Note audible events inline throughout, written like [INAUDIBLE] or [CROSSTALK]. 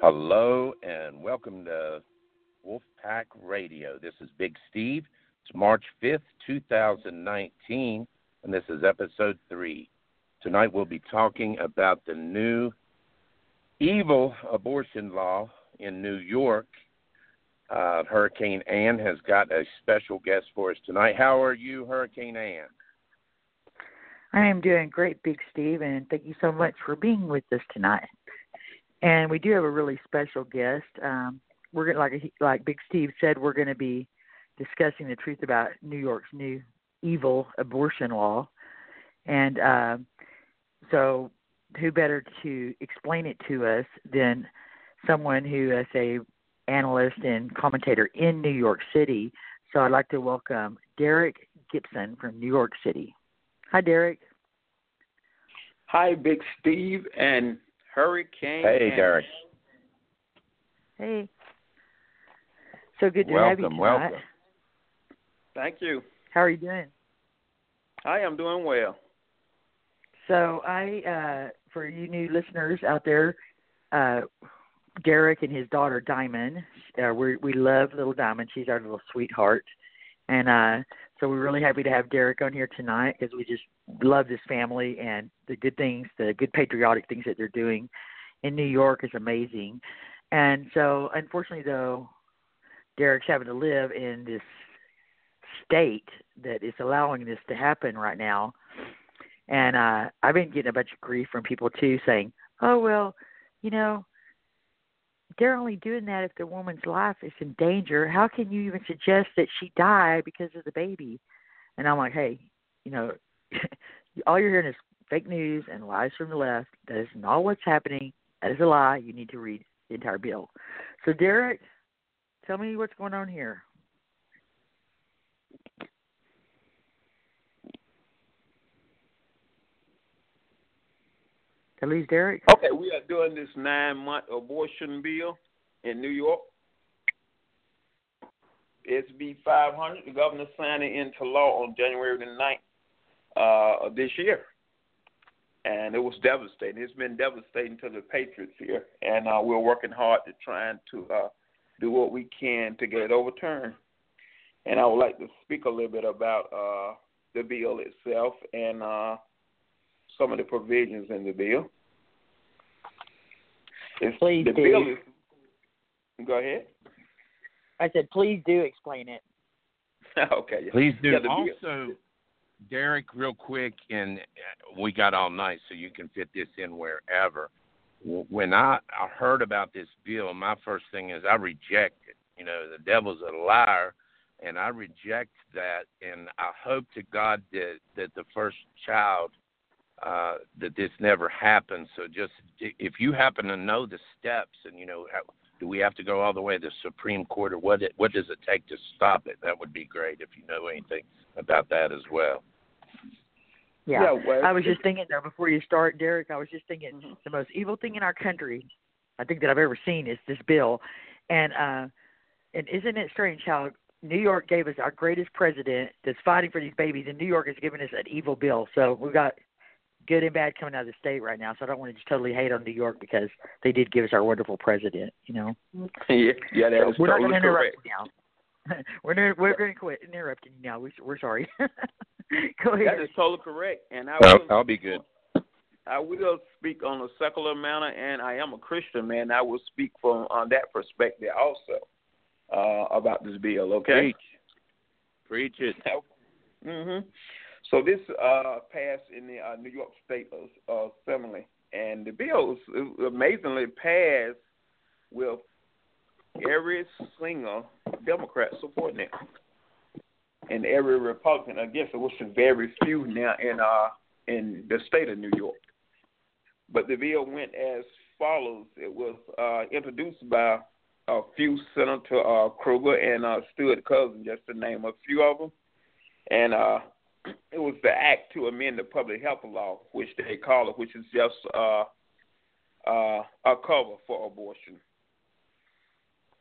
Hello and welcome to Wolfpack Radio. This is Big Steve. It's March 5th, 2019, and this is episode 3. Tonight we'll be talking about the new evil abortion law in New York. Uh, Heracane Anne has got a special guest for us tonight. How are you, Heracane Anne? I am doing great, Big Steve, and thank you so much for being with us tonight. And we do have a really special guest. Um, we're gonna, like like Big Steve said, we're going to be discussing the truth about New York's new evil abortion law, and uh, so who better to explain it to us than someone who is a analyst and commentator in New York City. So I'd like to welcome Derrick Gibson from New York City. Hi, Derrick. Hi, Big Steve and Heracane. Hey, and- Derrick. Hey. So good to welcome, have you tonight. welcome. Thank you. How are you doing? Hi I am doing well. So I, uh, for you new listeners out there, uh, Derrick and his daughter Diamond, uh, we we love little Diamond. She's our little sweetheart, and uh, so we're really happy to have Derrick on here tonight because we just love this family and the good things, the good patriotic things that they're doing in New York is amazing. And so, unfortunately, though, Derrick's having to live in this state that is allowing this to happen right now. And uh I've been getting a bunch of grief from people too saying, Oh well, you know, they're only doing that if the woman's life is in danger. How can you even suggest that she die because of the baby? And I'm like, Hey, you know, [LAUGHS] all you're hearing is fake news and lies from the left. That is not what's happening. That is a lie. You need to read the entire bill. So Derrick, tell me what's going on here. I lose Derrick? Okay, we are doing this nine month abortion bill in New York. SB 500. The governor signed it into law on January the 9th uh, of this year. And it was devastating. It's been devastating to the patriots here. And uh, we're working hard to try to uh, do what we can to get it overturned. And I would like to speak a little bit about uh, the bill itself and uh, some of the provisions in the bill. It's, Please the do. bill is. Go ahead. I said, please do explain it. [LAUGHS] okay. Please do. Yeah, the bill- also, Derrick, real quick, and uh, we got all night, so you can fit this in wherever. When I, I heard about this bill, my first thing is I reject it. You know, the devil's a liar, and I reject that. And I hope to God that that the first child uh, that this never happens. So just if you happen to know the steps, and you know, how, do we have to go all the way to the Supreme Court, or what? It, what does it take to stop it? That would be great if you know anything about that as well. Yeah. Yeah, well, I was just thinking there before you start, Derrick. I was just thinking Mhm. the most evil thing in our country, I think that I've ever seen, is this bill, and uh, and isn't it strange how New York gave us our greatest president that's fighting for these babies, and New York has given us an evil bill. So we've got good and bad coming out of the state right now. So I don't want to just totally hate on New York because they did give us our wonderful president. You know, [LAUGHS] yeah, yeah, that is we're totally not going to correct. interrupt you now. [LAUGHS] we're gonna, we're going to quit interrupting you now. We, we're sorry. [LAUGHS] Go ahead. That is totally correct. And I Well, will, I'll be good. I will speak on a secular manner, and I am a Christian man. I will speak from on that perspective also uh, about this bill. Okay. Preach. Preach it. hmm So this uh, passed in the uh, New York State uh, Assembly, and the bill amazingly passed with every single Democrat supporting it, and every Republican against it, which is very few now in uh in the state of New York. But the bill went as follows: It was uh, introduced by a few Senator uh, Krueger and uh, Stewart Cousin, just to name a few of them, and uh, it was the act to amend the public health law, which they call it, which is just uh, uh, a cover for abortion.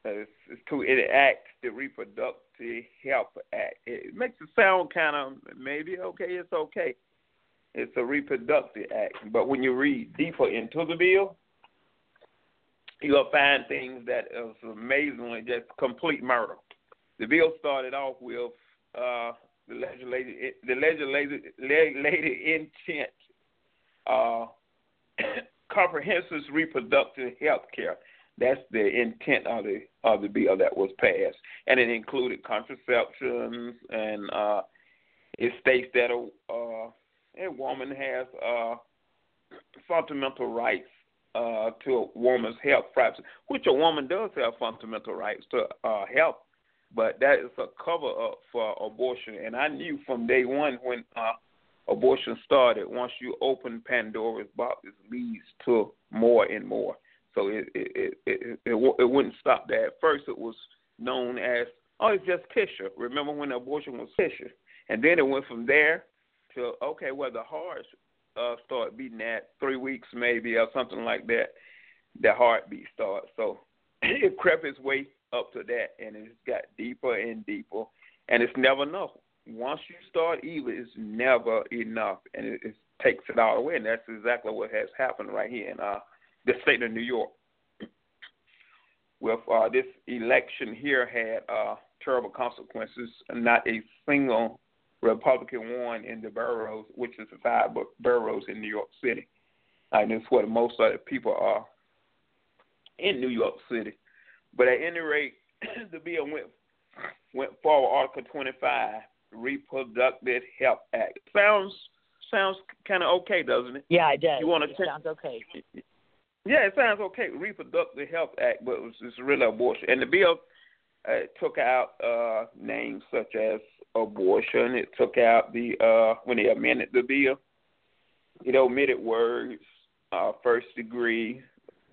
it's, it's to enact the Reproductive Health Act. It makes it sound kind of maybe okay. It's okay. It's a reproductive act, but when you read deeper into the bill, you'll find things that is amazingly just complete murder. The bill started off with uh, the legislative the intent uh, [COUGHS] comprehensive reproductive health care. That's the intent of the of the bill that was passed, and it included contraceptions, and uh, it states that a, uh, a woman has uh, fundamental rights uh, to a woman's health, privacy, which a woman does have fundamental rights to uh, health, but that is a cover up for abortion. And I knew from day one when uh, abortion started, once you open Pandora's box, it leads to more and more. So it it it it, it, it wouldn't stop there. At first, it was known as oh, it's just tissue. Remember when abortion was tissue, and then it went from there to okay, well the heart uh, start beating at three weeks maybe or something like that. The heartbeat starts. So [CLEARS THROAT] it crept its way up to that, and it's got deeper and deeper, and it's never enough. Once you start evil, it's never enough, and it, it takes it all away. And that's exactly what has happened right here in uh, the state of New York. With uh, this election here had uh, terrible consequences. Not a single Republican won in the boroughs, which is the five boroughs in New York City. And it's where most of the people are in New York City. But at any rate, [CLEARS THROAT] the bill went went forward. Article 25, Reproductive Health Act. Sounds sounds kind of okay, doesn't it? Yeah, it does. You want to? It t- sounds okay. Yeah, it sounds okay. Reproductive Health Act, but it's, it's really abortion. And the bill uh, took out uh, names such as abortion. It took out the uh, when they amended the bill. It omitted words uh, first degree,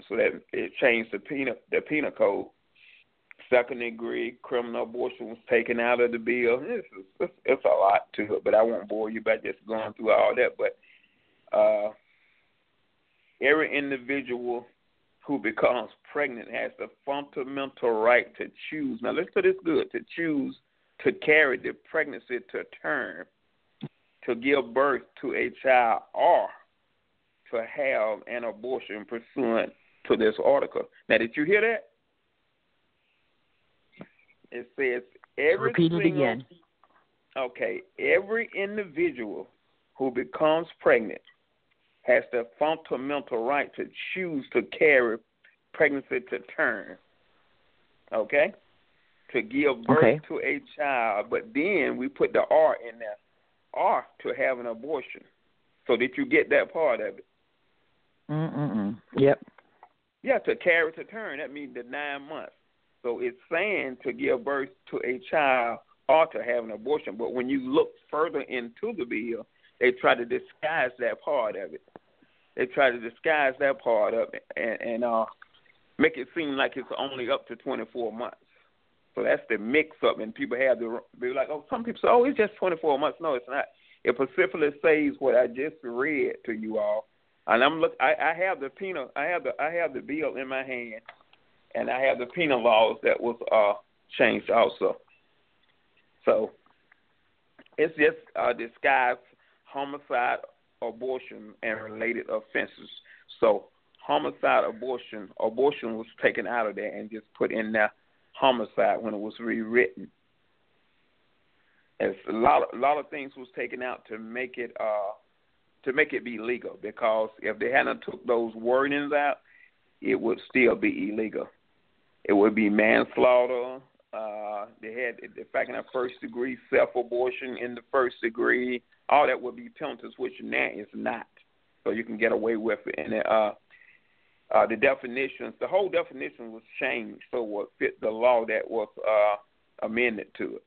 so that it changed the penal the penal code. Second degree criminal abortion was taken out of the bill. It's, it's, it's a lot to it, but I won't bore you by just going through all that. But uh, every individual who becomes pregnant has the fundamental right to choose. Now, listen to this good to choose to carry the pregnancy to term, to give birth to a child, or to have an abortion pursuant to this article. Now, did you hear that? It says every Repeat it single, again. Okay, every individual who becomes pregnant has the fundamental right to choose to carry pregnancy to term. Okay? To give birth okay. to a child, but then we put the R in there. R to have an abortion. So did you get that part of it? Mm-mm. Yep. Yeah, to carry to term, that means the nine months. So it's saying to give birth to a child or to have an abortion. But when you look further into the bill, they try to disguise that part of it. They try to disguise that part of it and, and uh, make it seem like it's only up to 24 months. So that's the mix up, and people have the be like, oh, some people say, oh, it's just 24 months. No, it's not. It specifically says what I just read to you all, and I'm look. I, I have the penal. I have the I have the bill in my hand, and I have the penal laws that was uh changed also. So it's just uh, disguised homicide, abortion, and related offenses. So homicide, abortion, abortion was taken out of there and just put in there homicide when it was rewritten. As a lot a lot of things was taken out to make it uh to make it be legal because if they hadn't took those wordings out, it would still be illegal. It would be manslaughter. Uh, they had the fact in the first degree, self abortion in the first degree, all that would be penalties, which now is not. So you can get away with it. And uh, uh, the definitions, the whole definition was changed so it fit the law that was uh, amended to it.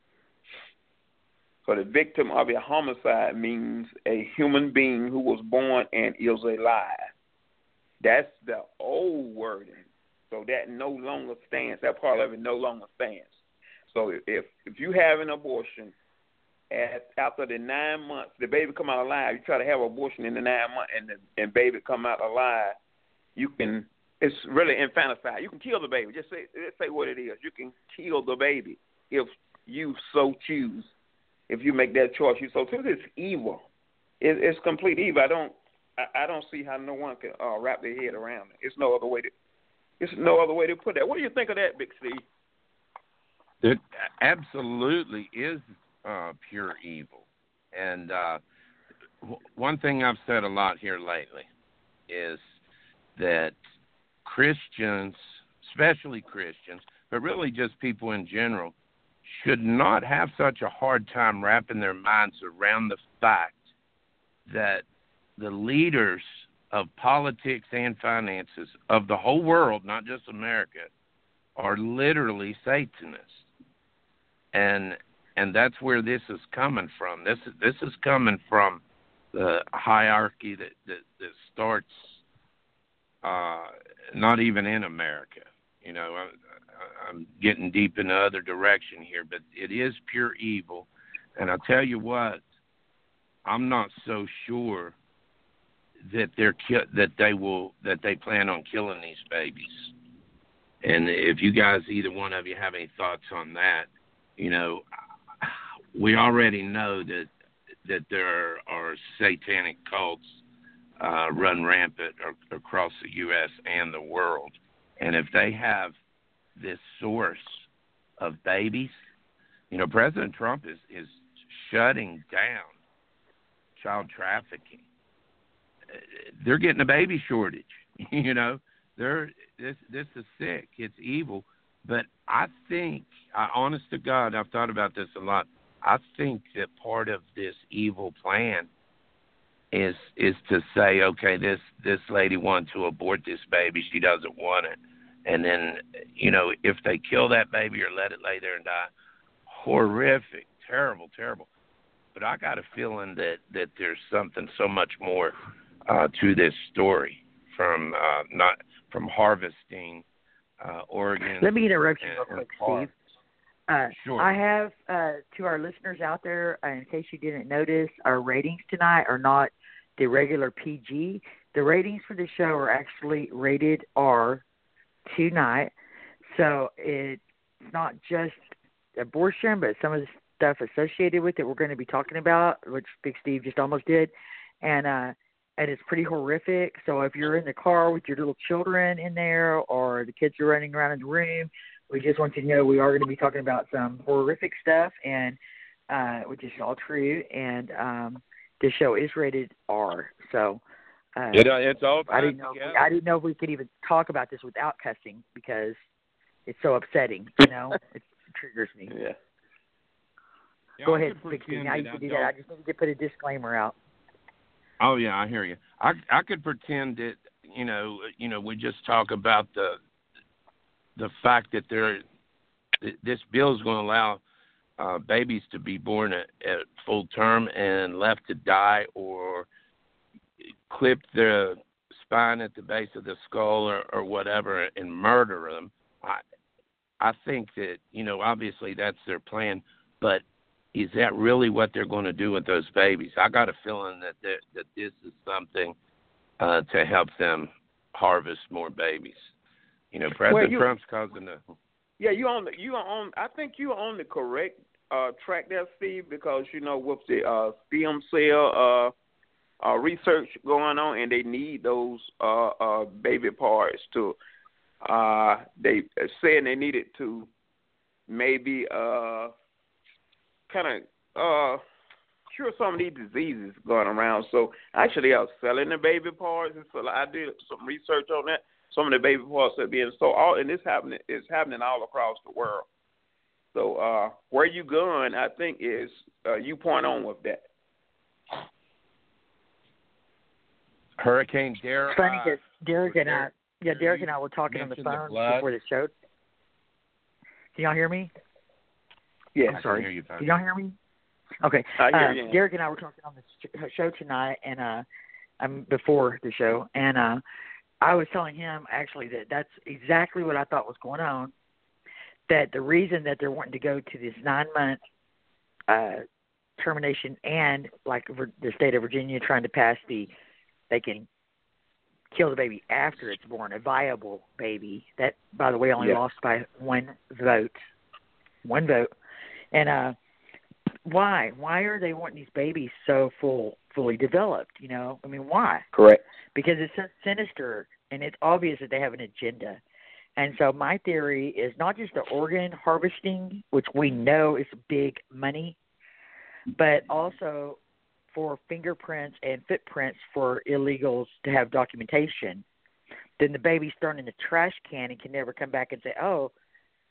So the victim of a homicide means a human being who was born and is alive. That's the old wording. So that no longer stands. That part of it no longer stands. So if if you have an abortion at after the nine months, the baby come out alive. You try to have abortion in the nine months, and the and baby come out alive. You can it's really infanticide. You can kill the baby. Just say say what it is. You can kill the baby if you so choose. If you make that choice, you so choose. It's evil. It, it's complete evil. I don't I, I don't see how no one can uh, wrap their head around it. It's no other way to it's no other way to put that. What do you think of that, Big Steve? It absolutely is uh, pure evil, and uh, w- one thing I've said a lot here lately is that Christians, especially Christians, but really just people in general, should not have such a hard time wrapping their minds around the fact that the leaders of politics and finances of the whole world, not just America, are literally Satanists. And and that's where this is coming from. This this is coming from the hierarchy that that, that starts uh, not even in America. You know, I'm getting deep in the other direction here, but it is pure evil. And I'll tell you what, I'm not so sure that they're ki- that they will that they plan on killing these babies. And if you guys, either one of you, have any thoughts on that, you know, we already know that that there are satanic cults uh, run rampant across the U.S. and the world, and if they have this source of babies, you know, President Trump is is shutting down child trafficking they're getting a baby shortage. [LAUGHS] you know, they're this this is sick. It's evil. But I think, I, honest to God, I've thought about this a lot. I think that part of this evil plan is is to say, okay, this this lady wants to abort this baby. She doesn't want it, and then you know if they kill that baby or let it lay there and die, horrific, terrible, terrible. But I got a feeling that that there's something so much more uh, to this story from uh, not from harvesting uh, organ. Let me interrupt you real quick, Steve. Uh, sure. I have uh, to our listeners out there, uh, in case you didn't notice, our ratings tonight are not the regular PG. The ratings for the show are actually rated R tonight. So it's not just abortion, but some of the stuff associated with it we're going to be talking about, which Big Steve just almost did. And uh, and it's pretty horrific. So if you're in the car with your little children in there or the kids are running around in the room, we just want you to know we are going to be talking about some horrific stuff and uh which is all true and um the show is rated R. So uh, it, uh, it's all I didn't know together. I didn't know if we could even talk about this without cussing because it's so upsetting, you [LAUGHS] know. it triggers me. Yeah. Yeah, Go I ahead, could Big Steve. pretend Now you can I do that. I just need to put a disclaimer out. Oh yeah, I hear you. I I could pretend that you know you know we just talk about the the fact that there that this bill is going to allow uh, babies to be born at, at full term and left to die or clip their spine at the base of the skull or, or whatever and murder them. I I think that you know obviously that's their plan, but is that really what they're going to do with those babies? I got a feeling that that, that this is something uh, to help them harvest more babies. You know, President you- Trump's causing the [LAUGHS] Yeah, you on the you are on. I think you are on the correct uh, track there, Steve, because you know with the uh, stem cell uh, research going on, and they need those uh, uh, baby parts to. Uh, they saying they needed to maybe uh, kind of uh, cure some of these diseases going around. So actually, I was selling the baby parts, and so I did some research on that. Some of the baby parts are being so all, and this happening is happening all across the world. So uh, where you going, I think, is uh, you point on with that. Heracane Derrick. Funny because Derrick and I, yeah, Derrick and I were talking on the mentioned the phone before the show. Can y'all hear me? Yeah, I'm sorry. hear you, Can y'all hear me? Okay. Uh. Derrick and I were talking on the show tonight, and uh, I'm before the show, and uh, I was telling him actually that that's exactly what I thought was going on. That the reason that they're wanting to go to this nine month uh, termination, and like the state of Virginia trying to pass the, they can kill the baby after it's born, a viable baby. That, by the way, only Yeah. lost by one vote. One vote. And uh why? Why are they wanting these babies so full fully developed, you know? I mean, why? Correct. Because it's so sinister and it's obvious that they have an agenda. And so my theory is not just the organ harvesting, which we know is big money, but also for fingerprints and footprints for illegals to have documentation. Then the baby's thrown in the trash can and can never come back and say, "Oh,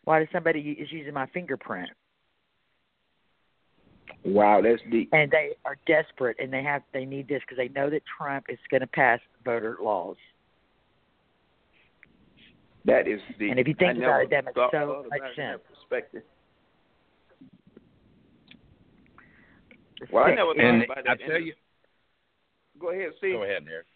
why does somebody is using my fingerprint?" Wow, that's deep. And they are desperate and they have they need this because they know that Trump is going to pass voter laws. That is deep. And if you think about it, that makes so much about it in sense. Perspective. Well, I never thought And about I tell you, Go ahead, see. go ahead, Derrick.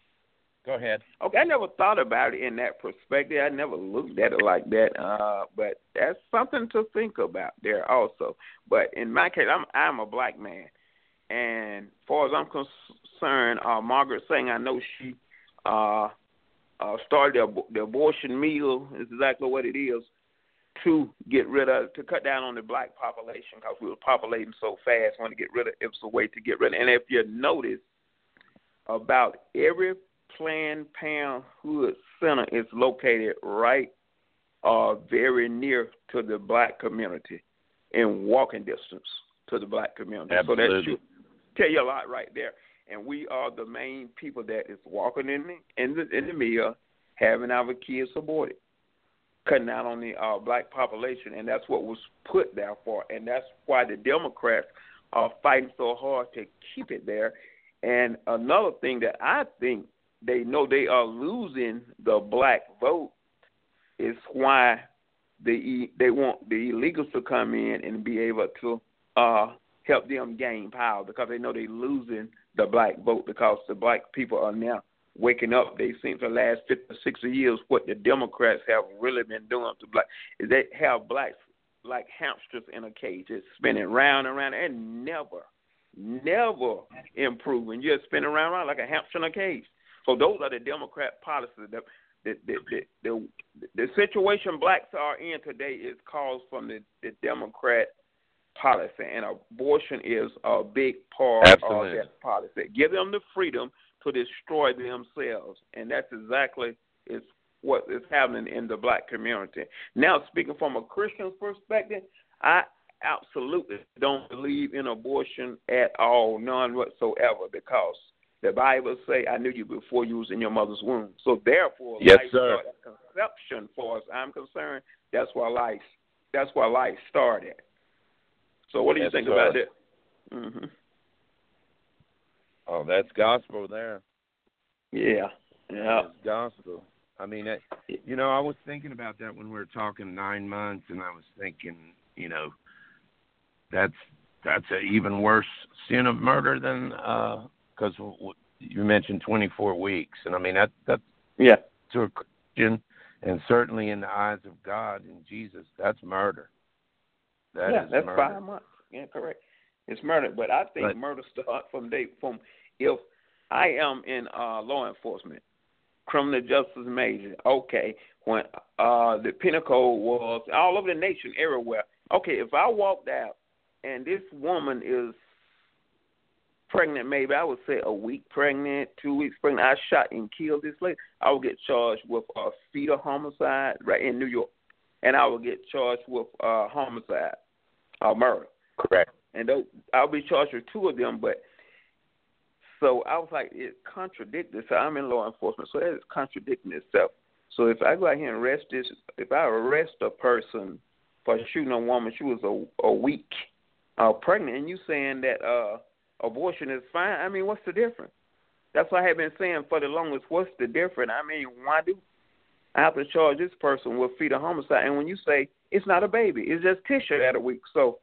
Go ahead. Okay, I never thought about it in that perspective. I never looked at it like that. Uh, but that's something to think about there also. But in my case, I'm I'm a black man, and as far as I'm concerned, uh, Margaret Sanger I know she uh, uh, started the, ab- the abortion mill is exactly what it is to get rid of to cut down on the black population because we were populating so fast. Want to get rid of it was a way to get rid of. And if you notice, about every Planned Parenthood center is located right uh very near to the black community in walking distance to the black community. So that Absolutely. should tell you a lot right there. And we are the main people that is walking in the in the in the mill, having our kids aborted, cutting out on the uh black population and that's what was put there for and that's why the Democrats are fighting so hard to keep it there. And another thing that I think they know they are losing the black vote is why they they want the illegals to come in and be able to uh help them gain power because they know they're losing the black vote because the black people are now waking up. They seem seen for the last 50 or 60 years what the Democrats have really been doing to black is they have blacks like hamsters in a cage, just spinning round and round and never, never improving. You're spinning round and round like a hamster in a cage. So those are the Democrat policies. The the the the, the, the situation blacks are in today is caused from the, the Democrat policy, and abortion is a big part Absolutely. of that policy. Give them the freedom to destroy themselves, and that's exactly is what is happening in the black community. Now, speaking from a Christian's perspective, I absolutely don't believe in abortion at all, none whatsoever, because the Bible say, "I knew you before you was in your mother's womb." So therefore, Yes, life sir. started conception, for us, I'm concerned, that's why life, that's why life started. So, what do you think sir. about that? hmm Oh, that's gospel there. Yeah, yeah, It's gospel. I mean, that, you know, I was thinking about that when we were talking nine months, and I was thinking, you know, that's that's a even worse sin of murder than uh, because w- w- you mentioned 24 weeks, and I mean that that's yeah. to a Christian, and certainly in the eyes of God and Jesus, that's murder. That yeah, is that's murder. five months. Yeah, correct. It's murder, but I think Right. murder starts from day from if I am in uh law enforcement, criminal justice major. Okay, when uh the pinnacle was all over the nation, everywhere. Okay, if I walked out and this woman is pregnant, maybe I would say a week pregnant, two weeks pregnant. I shot and killed this lady. I would get charged with a fetal homicide right in New York, and I would get charged with uh homicide, uh murder Correct. And I'll be charged with two of them. But so I was like, it contradicted. So I'm in law enforcement, so that is contradicting itself. So if I go out here and arrest this, if I arrest a person for shooting a woman, she was a a week uh, pregnant, and you saying that uh, abortion is fine? I mean, what's the difference? That's what I have been saying for the longest. What's the difference? I mean, why do I have to charge this person with fetal homicide? And when you say it's not a baby, it's just tissue at a week. So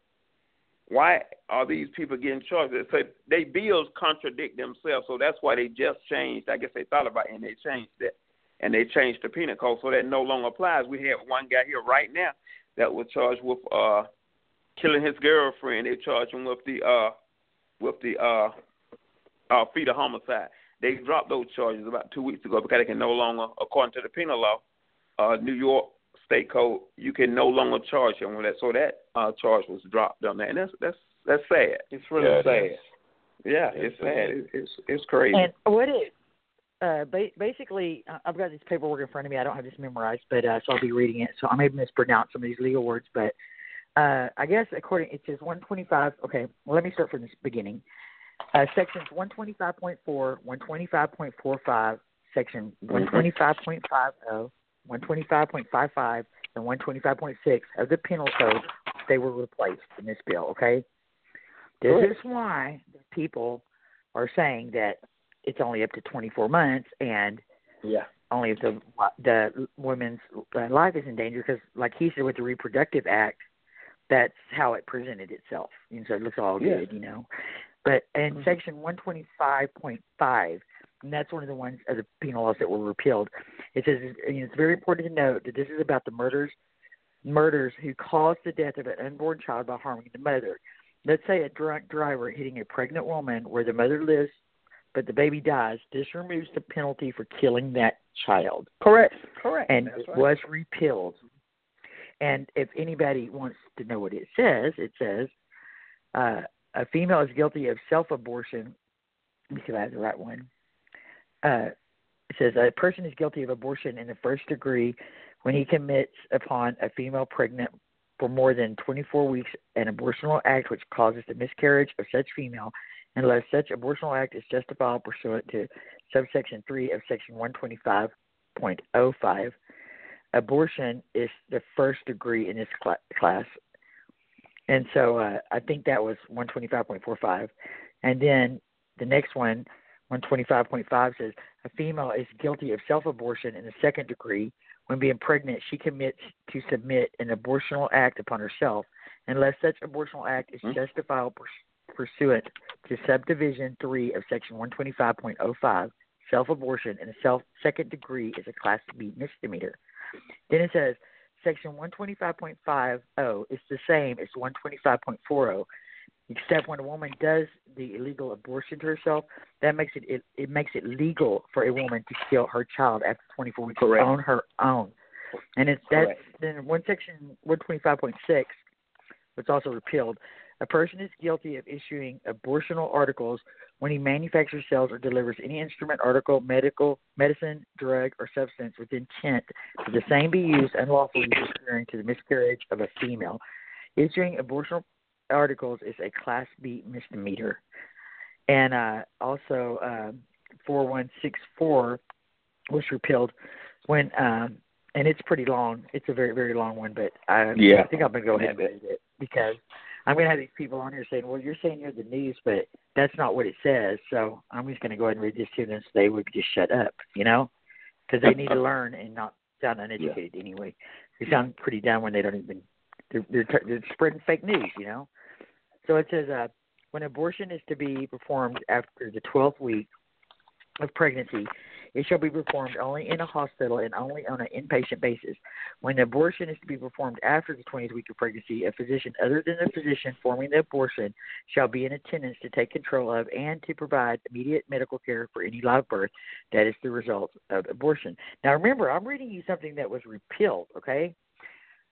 why are these people getting charged? So they bills contradict themselves, so that's why they just changed. I guess they thought about it and they changed it, and they changed the penal code so that no longer applies. We have one guy here right now that was charged with uh killing his girlfriend. They charged him with the uh with the uh uh fetal homicide. they dropped those charges about two weeks ago because they can no longer, according to the penal law, uh, New York State Code, you can no longer charge him with that. So that uh, charge was dropped on that, and that's that's that's sad. It's really Yeah, sad. is. Yeah, it's sad. It, it's it's crazy. And what it uh, ba- basically, uh, I've got this paperwork in front of me. I don't have this memorized, but uh, so I'll be reading it. So I may mispronounce some of these legal words, but uh, I guess according it says 125. Okay, well, let me start from the beginning. Uh, sections 125.4, 125.45, section 125.50, 125.55, and 125.6 of the penal code. They were replaced in this bill. Okay, this is why people are saying that it's only up to 24 months and yeah. only if the the woman's uh, life is in danger because like he said with the reproductive act that's how it presented itself and so it looks all Yeah. good you know but in Mhm. section 125.5 and that's one of the ones of the penal laws that were repealed it says it's very important to note that this is about the murders murders who caused the death of an unborn child by harming the mother let's say a drunk driver hitting a pregnant woman where the mother lives but the baby dies, this removes the penalty for killing that child. Correct. Correct. And That's it right. was repealed. And if anybody wants to know what it says, it says uh, a female is guilty of self abortion. Let me see if I have the right one. Uh, it says a person is guilty of abortion in the first degree when he commits upon a female pregnant for more than 24 weeks an abortional act which causes the miscarriage of such female unless such abortional act is justifiable pursuant to subsection 3 of section 125.05. Abortion is the first degree in this cla- class. And so uh, I think that was 125.45. And then the next one, 125.5, says a female is guilty of self abortion in the second degree. When being pregnant, she commits to submit an abortional act upon herself unless such abortional act is Hmm. justifiable pursuant to subdivision 3 of section 125.05 self-abortion in the self second degree is a class B misdemeanor. Then it says section 125.50 is the same as 125.40 except when a woman does the illegal abortion to herself, that makes it it, it makes it legal for a woman to kill her child after 24 weeks Correct. on her own. And it's that's then one section 125.6 was also repealed. A person is guilty of issuing abortional articles when he manufactures, sells, or delivers any instrument, article, medical, medicine, drug, or substance with intent that the same be used unlawfully referring to the miscarriage of a female. Issuing abortional articles is a Class B misdemeanor. And uh, also, um 4164 was repealed when, um, and it's pretty long. It's a very, very long one, but I, Yeah. I think I'm going to go ahead and read it because I'm going to have these people on here saying, well, you're saying you're the news, but that's not what it says. So I'm just going to go ahead and read this to them so they would just shut up, you know, because they need to learn and not sound uneducated anyway. They sound pretty dumb when they don't even, they're, they're, they're spreading fake news, you know. So it says, uh, when abortion is to be performed after the 12th week of pregnancy, it shall be performed only in a hospital and only on an inpatient basis. When abortion is to be performed after the 20th week of pregnancy, a physician other than the physician forming the abortion shall be in attendance to take control of and to provide immediate medical care for any live birth that is the result of abortion. Now, remember, I'm reading you something that was repealed, okay?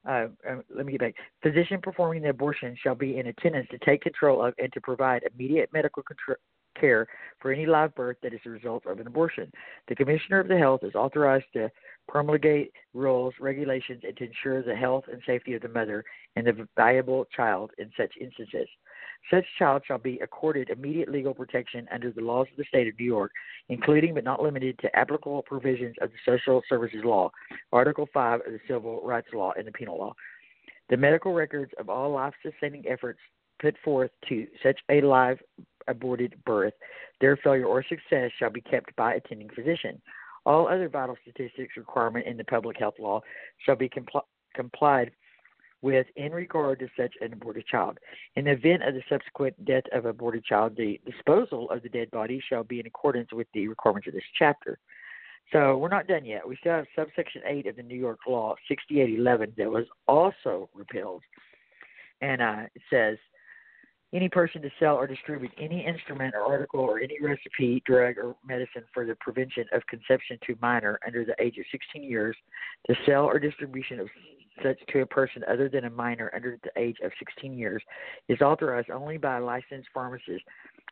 Uh, uh, let me get back. Physician performing the abortion shall be in attendance to take control of and to provide immediate medical contr- care for any live birth that is the result of an abortion. The Commissioner of the Health is authorized to promulgate rules, regulations, and to ensure the health and safety of the mother and the viable child in such instances. Such child shall be accorded immediate legal protection under the laws of the state of New York, including but not limited to applicable provisions of the Social Services Law, Article 5 of the Civil Rights Law, and the Penal Law. The medical records of all life sustaining efforts put forth to such a live aborted birth, their failure or success shall be kept by attending physician. All other vital statistics requirement in the public health law shall be compl- complied with in regard to such an aborted child. In the event of the subsequent death of an aborted child, the disposal of the dead body shall be in accordance with the requirements of this chapter. So we're not done yet. We still have subsection 8 of the New York law, 6811, that was also repealed. And uh, it says, any person to sell or distribute any instrument or article or any recipe, drug, or medicine for the prevention of conception to minor under the age of 16 years, the sale or distribution of such to a person other than a minor under the age of 16 years is authorized only by a licensed pharmacist,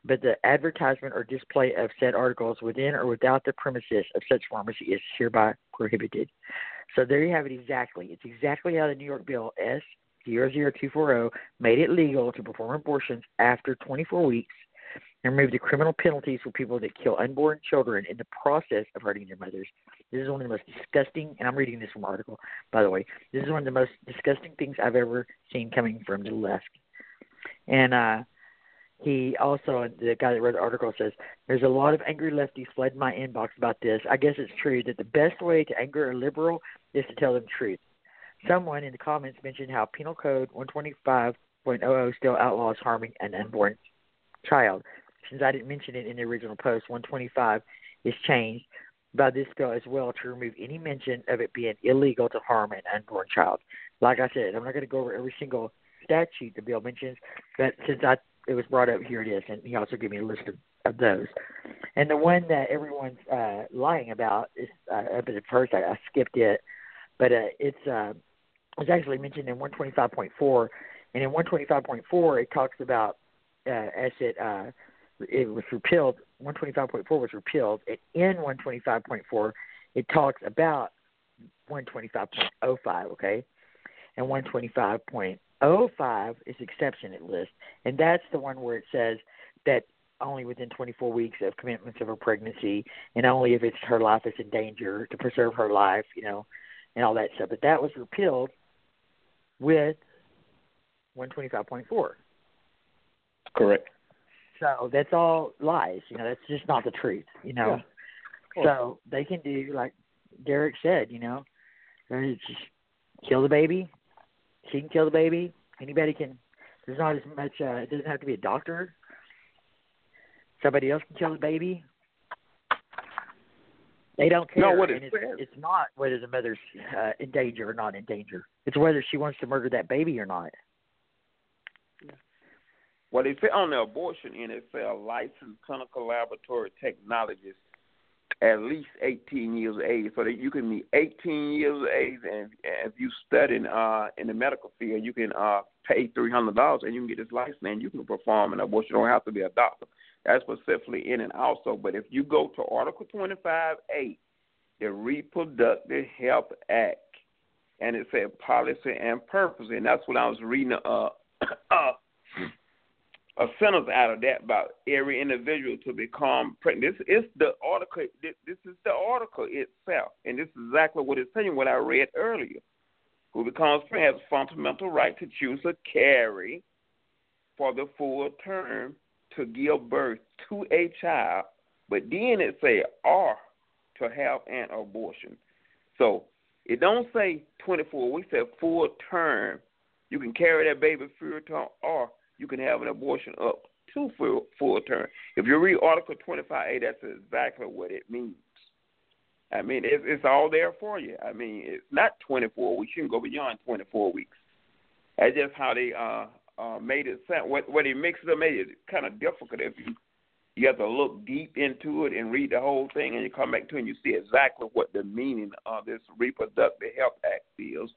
but the advertisement or display of said articles within or without the premises of such pharmacy is hereby prohibited. So there you have it exactly. It's exactly how the New York Bill S 00240 made it legal to perform abortions after 24 weeks and remove the criminal penalties for people that kill unborn children in the process of hurting their mothers. This is one of the most disgusting, and I'm reading this from an article, by the way. This is one of the most disgusting things I've ever seen coming from the left. And uh, he also, the guy that wrote the article says, there's a lot of angry lefties flooding my inbox about this. I guess it's true that the best way to anger a liberal is to tell them the truth. Someone in the comments mentioned how Penal Code 125.00 still outlaws harming an unborn child. Since I didn't mention it in the original post, 125 is changed by this bill as well to remove any mention of it being illegal to harm an unborn child. Like I said, I'm not going to go over every single statute the bill mentions, but since I it was brought up, here it is, and he also gave me a list of, of those. And the one that everyone's uh, lying about is uh, up at first I, I skipped it, but uh, it's uh, was actually mentioned in 125.4, and in 125.4 it talks about uh, as it uh, it was repealed. 125.4 was repealed, and in 125.4 it talks about 125.05. Okay, and 125.05 is exception it lists, and that's the one where it says that only within 24 weeks of commitments of a pregnancy, and only if it's her life is in danger to preserve her life, you know, and all that stuff. But that was repealed with 125.4. Correct. So that's all lies. You know, that's just not the truth. You know, yeah. so they can do like Derrick said. You know, just kill the baby. She can kill the baby. Anybody can. There's not as much. Uh, it doesn't have to be a doctor. Somebody else can kill the baby. They don't care. No, what it and it's, it's not whether the mother's uh, in danger or not in danger. It's whether she wants to murder that baby or not. Well, they say on the abortion end, it licensed clinical laboratory technologist at least 18 years of age. So that you can be 18 years of age, and if you study uh, in the medical field, you can uh, pay $300 and you can get this license and you can perform an abortion. You don't have to be a doctor. That's specifically in and also. But if you go to Article 25A, the Reproductive Health Act, and it said policy and purpose, and that's what I was reading. Uh, [COUGHS] uh, a sentence out of that about every individual to become pregnant. This is the article. This, is the article itself, and this is exactly what it's saying. What I read earlier, who becomes pregnant has a fundamental right to choose to carry for the full term to give birth to a child, but then it say or to have an abortion. So it don't say 24 weeks, said full term. You can carry that baby full term or you can have an abortion up to full, full term. If you read Article 25A, that's exactly what it means. I mean, it's, it's all there for you. I mean, it's not 24 weeks. You can go beyond 24 weeks. That's just how they uh, uh, made it sound. What, what it makes it made it kind of difficult if you you have to look deep into it and read the whole thing, and you come back to it and you see exactly what the meaning of this Reproductive Health Act is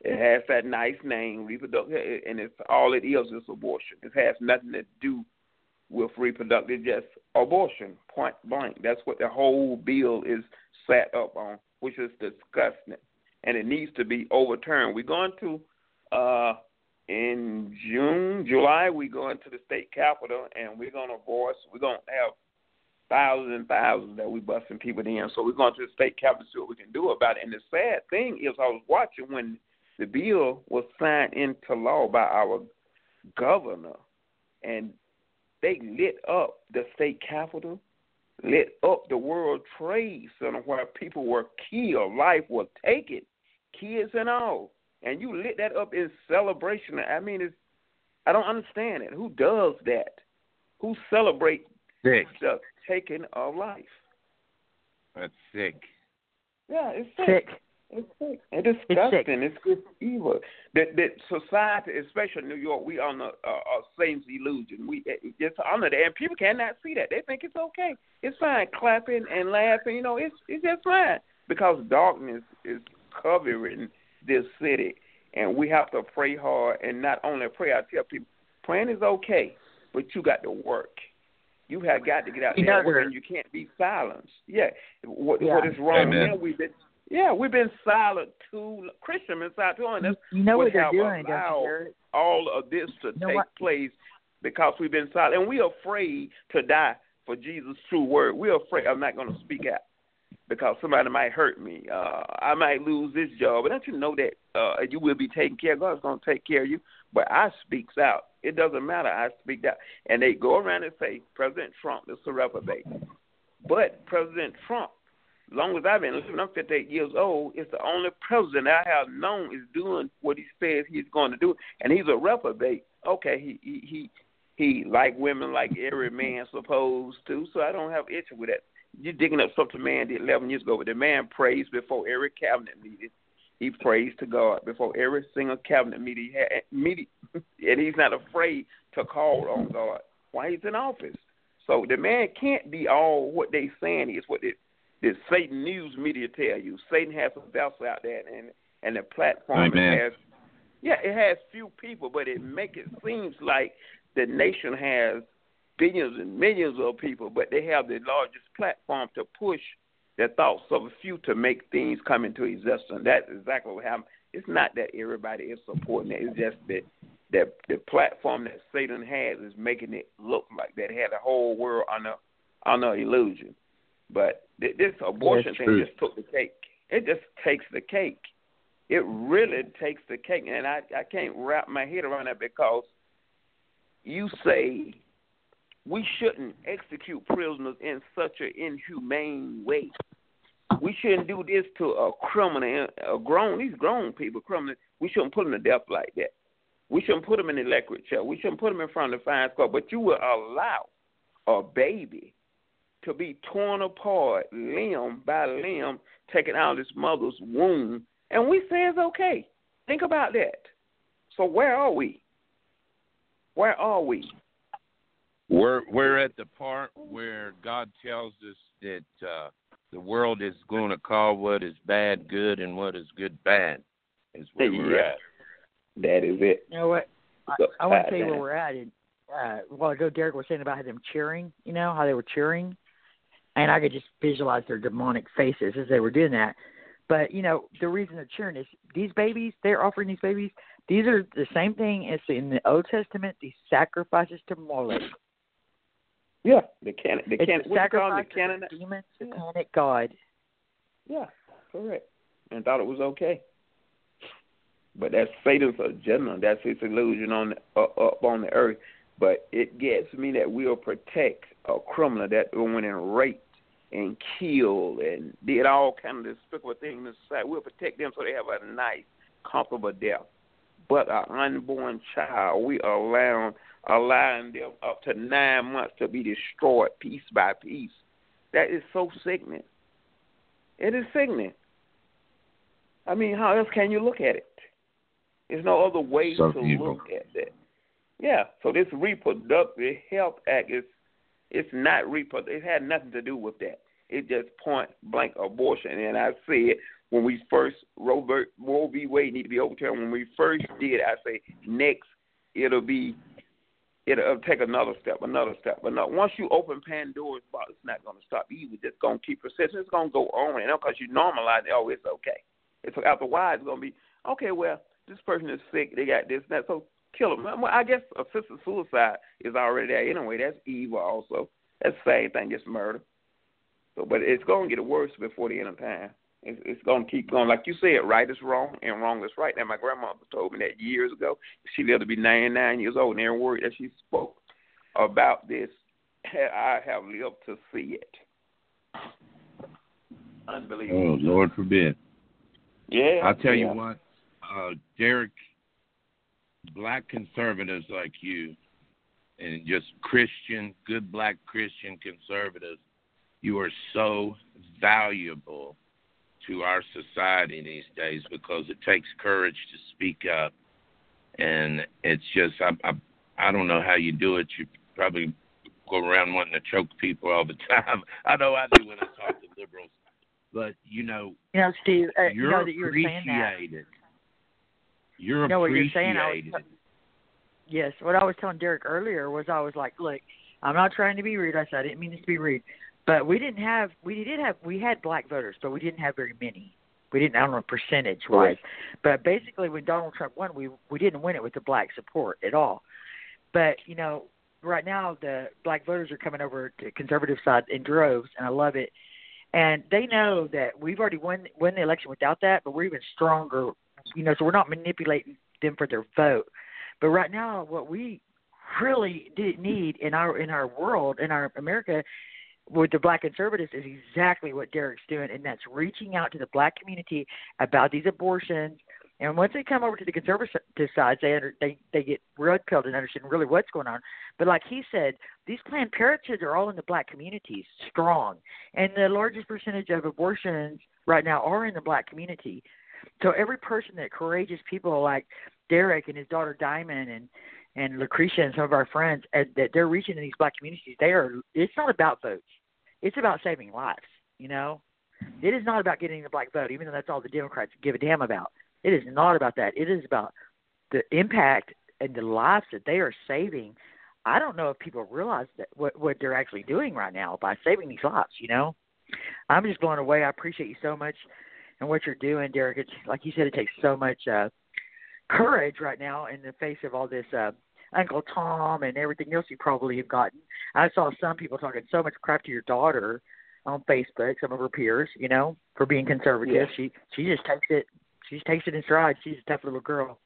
it has that nice name, reproductive, and it's all it is is abortion. It has nothing to do with reproductive, just abortion, point blank. That's what the whole bill is set up on, which is disgusting, and it needs to be overturned. We're going to uh, in June, July, we're going to the state capitol, and we're going to voice. We're going to have thousands and thousands that we busting people in. So we're going to the state capitol to see what we can do about it. And the sad thing is, I was watching when the bill was signed into law by our governor, and they lit up the state capitol, lit up the World Trade Center where people were killed, life was taken, kids and all, and you lit that up in celebration. I mean, it's I don't understand it. Who does that? Who celebrates sick. the taking of life? That's sick. Yeah, it's sick. Sick. It's sick. It's disgusting. It's, it's, it's evil. That that society, especially New York, we on a, a, a Satan's illusion. We it's under that, and people cannot see that. They think it's okay. It's fine, clapping and laughing. You know, it's it's just fine because darkness is covering this city, and we have to pray hard. And not only pray, I tell people, praying is okay, but you got to work. You have got to get out there and you can't be silenced. Yeah, what, yeah. what is wrong? Amen. Yeah, we've been yeah, we've been silent too. Christian been silent too long. That's you know what they're doing, allowed all of this to You know take what? place because we've been silent, and we're afraid to die for Jesus' true word. We're afraid. I'm not going to speak out because somebody might hurt me. Uh, I might lose this job, but don't you know that uh, you will be taken care of? God's going to take care of you. But I speaks out. It doesn't matter. I speak out, and they go around and say President Trump is a reprobate. But President Trump long as I've been living, I'm 58 years old. It's the only president I have known is doing what he says he's going to do, and he's a reprobate. Okay, he he he, he like women like every man supposed to, so I don't have issue with that. You're digging up something man did 11 years ago, but the man prays before every cabinet meeting. He prays to God before every single cabinet meeting, meeting, [LAUGHS] and he's not afraid to call on God while he's in office. So the man can't be all what they saying is what it the Satan news media tell you. Satan has a vessel out there, and and the platform Amen. has, yeah, it has few people, but it make it seems like the nation has billions and millions of people, but they have the largest platform to push the thoughts of a few to make things come into existence. That's exactly what happened. It's not that everybody is supporting it. It's just that that the platform that Satan has is making it look like that. It had the whole world under under illusion. But th- this abortion That's thing true. just took the cake. It just takes the cake. It really takes the cake, and I I can't wrap my head around that because you say we shouldn't execute prisoners in such an inhumane way. We shouldn't do this to a criminal, a grown these grown people, criminals. We shouldn't put them to death like that. We shouldn't put them in the electric chair. We shouldn't put them in front of the fire squad. But you will allow a baby to be torn apart limb by limb, taken out of its mother's womb, and we say it's okay. Think about that. So where are we? Where are we? We're we're at the part where God tells us that uh, the world is going to call what is bad good and what is good bad. Is where we're at. that is it. You know what? I, I want to tell you where we're at. And, uh, a while ago, Derrick was saying about them cheering. You know how they were cheering, and I could just visualize their demonic faces as they were doing that. But you know, the reason they're cheering is these babies. They're offering these babies. These are the same thing as in the Old Testament. These sacrifices to Moloch. Yeah, the can the It's can the what you call sacrifice the Canaanite. of the demon, Yeah. satanic god. Yeah, correct. And thought it was okay. But that's Satan's agenda. That's his illusion on the, uh, up on the earth. But it gets me that we'll protect a criminal that went and raped and killed and did all kind of despicable things in society. We'll protect them so they have a nice, comfortable death. But our unborn child, we allow allowing them up to nine months to be destroyed piece by piece. That is so sickening. It is sickening. I mean, how else can you look at it? There's no other way to look at that. Yeah. So this reproductive health act is it's not reproductive. It had nothing to do with that. It just point blank abortion. And I said when we first Robert. Roe v. Wade need to be overturned. When we first did, I say next it'll be it'll take another step, another step, another. Once you open Pandora's box, it's not going to stop. You just going to keep persisting. It's going to go on and on because you normalize it. Oh, it's okay. It's after a while, it's going to be okay. Well, this person is sick. They got this, and that. So kill them. Well, I guess assisted suicide is already there anyway. That's evil also. That's the same thing. It's murder. So, but it's going to get worse before the end of time. It's, it's going to keep going. Like you said, right is wrong and wrong is right. And my grandmother told me that years ago. She lived to be 99 years old, and every word that she spoke about this, I have lived to see it. Unbelievable. Oh Lord forbid. Yeah. I'll tell yeah. you what, uh, Derrick, black conservatives like you, and just Christian, good black Christian conservatives, you are so valuable to our society these days because it takes courage to speak up, and it's just I I, I don't know how you do it. You probably go around wanting to choke people all the [LAUGHS] time. I know I do when I talk to liberals, but you know, You know, Steve, uh, you're you know that you were saying that. appreciated. You're You know what you're saying? I was- Yes, what I was telling Derrick earlier was I was like, look, I'm not trying to be rude. I said I didn't mean this to be rude, but we didn't have we did have we had black voters, but we didn't have very many. We didn't I don't know percentage wise, Right. but basically when Donald Trump won, we we didn't win it with the black support at all. But you know, right now the black voters are coming over to conservative side in droves, and I love it. And they know that we've already won won the election without that, but we're even stronger. You know, so we're not manipulating them for their vote. But right now, what we really did need in our in our world in our America with the black conservatives is exactly what Derrick's doing, and that's reaching out to the black community about these abortions. And once they come over to the conservative side, they under, they they get red pilled and understand really what's going on. But like he said, these Planned Parenthoods are all in the black communities, strong, and the largest percentage of abortions right now are in the black community. So every person that courageous people like Derrick and his daughter Diamond and and Lucretia and some of our friends uh, that they're reaching in these black communities, they are. It's not about votes. It's about saving lives. You know, it is not about getting the black vote, even though that's all the Democrats give a damn about. It is not about that. It is about the impact and the lives that they are saving. I don't know if people realize that what what they're actually doing right now by saving these lives. You know, I'm just blown away. I appreciate you so much and what you're doing, Derrick. It's like you said, it takes so much uh, courage right now in the face of all this uh, Uncle Tom and everything else you probably have gotten. I saw some people talking so much crap to your daughter on Facebook, some of her peers, you know, for being conservative. Yeah. She she just takes it she just takes it in stride. She's a tough little girl.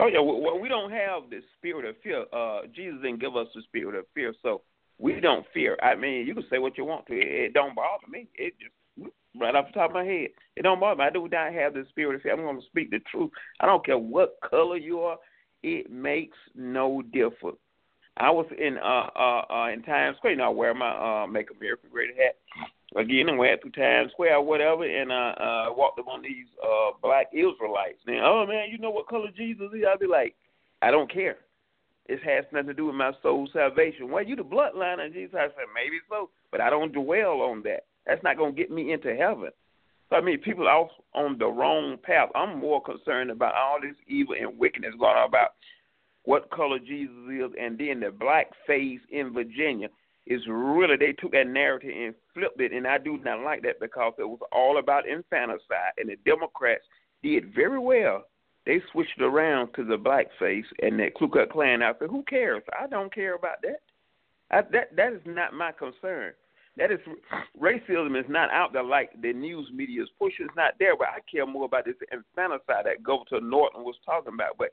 Oh yeah, well, we don't have the spirit of fear. Uh, Jesus didn't give us the spirit of fear, so we don't fear. I mean, you can say what you want to. It, it don't bother me. It just right off the top of my head, it don't bother me. I do not have the spirit of fear. I'm going to speak the truth. I don't care what color you are. It makes no difference. I was in uh uh, uh in Times Square. You know, I wear my uh Make America Great hat again and went through Times Square or whatever, and uh, uh walked up on these uh black Israelites. And oh man, you know what color Jesus is? I'd be like, I don't care. It has nothing to do with my soul salvation. Well, you the bloodline of Jesus. I said maybe so, but I don't dwell on that. That's not gonna get me into heaven. So I mean, people off on the wrong path. I'm more concerned about all this evil and wickedness going on about what color Jesus is, and then the black face in Virginia is really they took that narrative and flipped it, and I do not like that because it was all about infanticide, and the Democrats did very well. They switched it around to the black face and the Ku Klux Klan outfit. Who cares? I don't care about that. I, that that is not my concern. That is racism is not out there like the news media is pushing. It's not there, but I care more about this infanticide that Governor Northam was talking about. But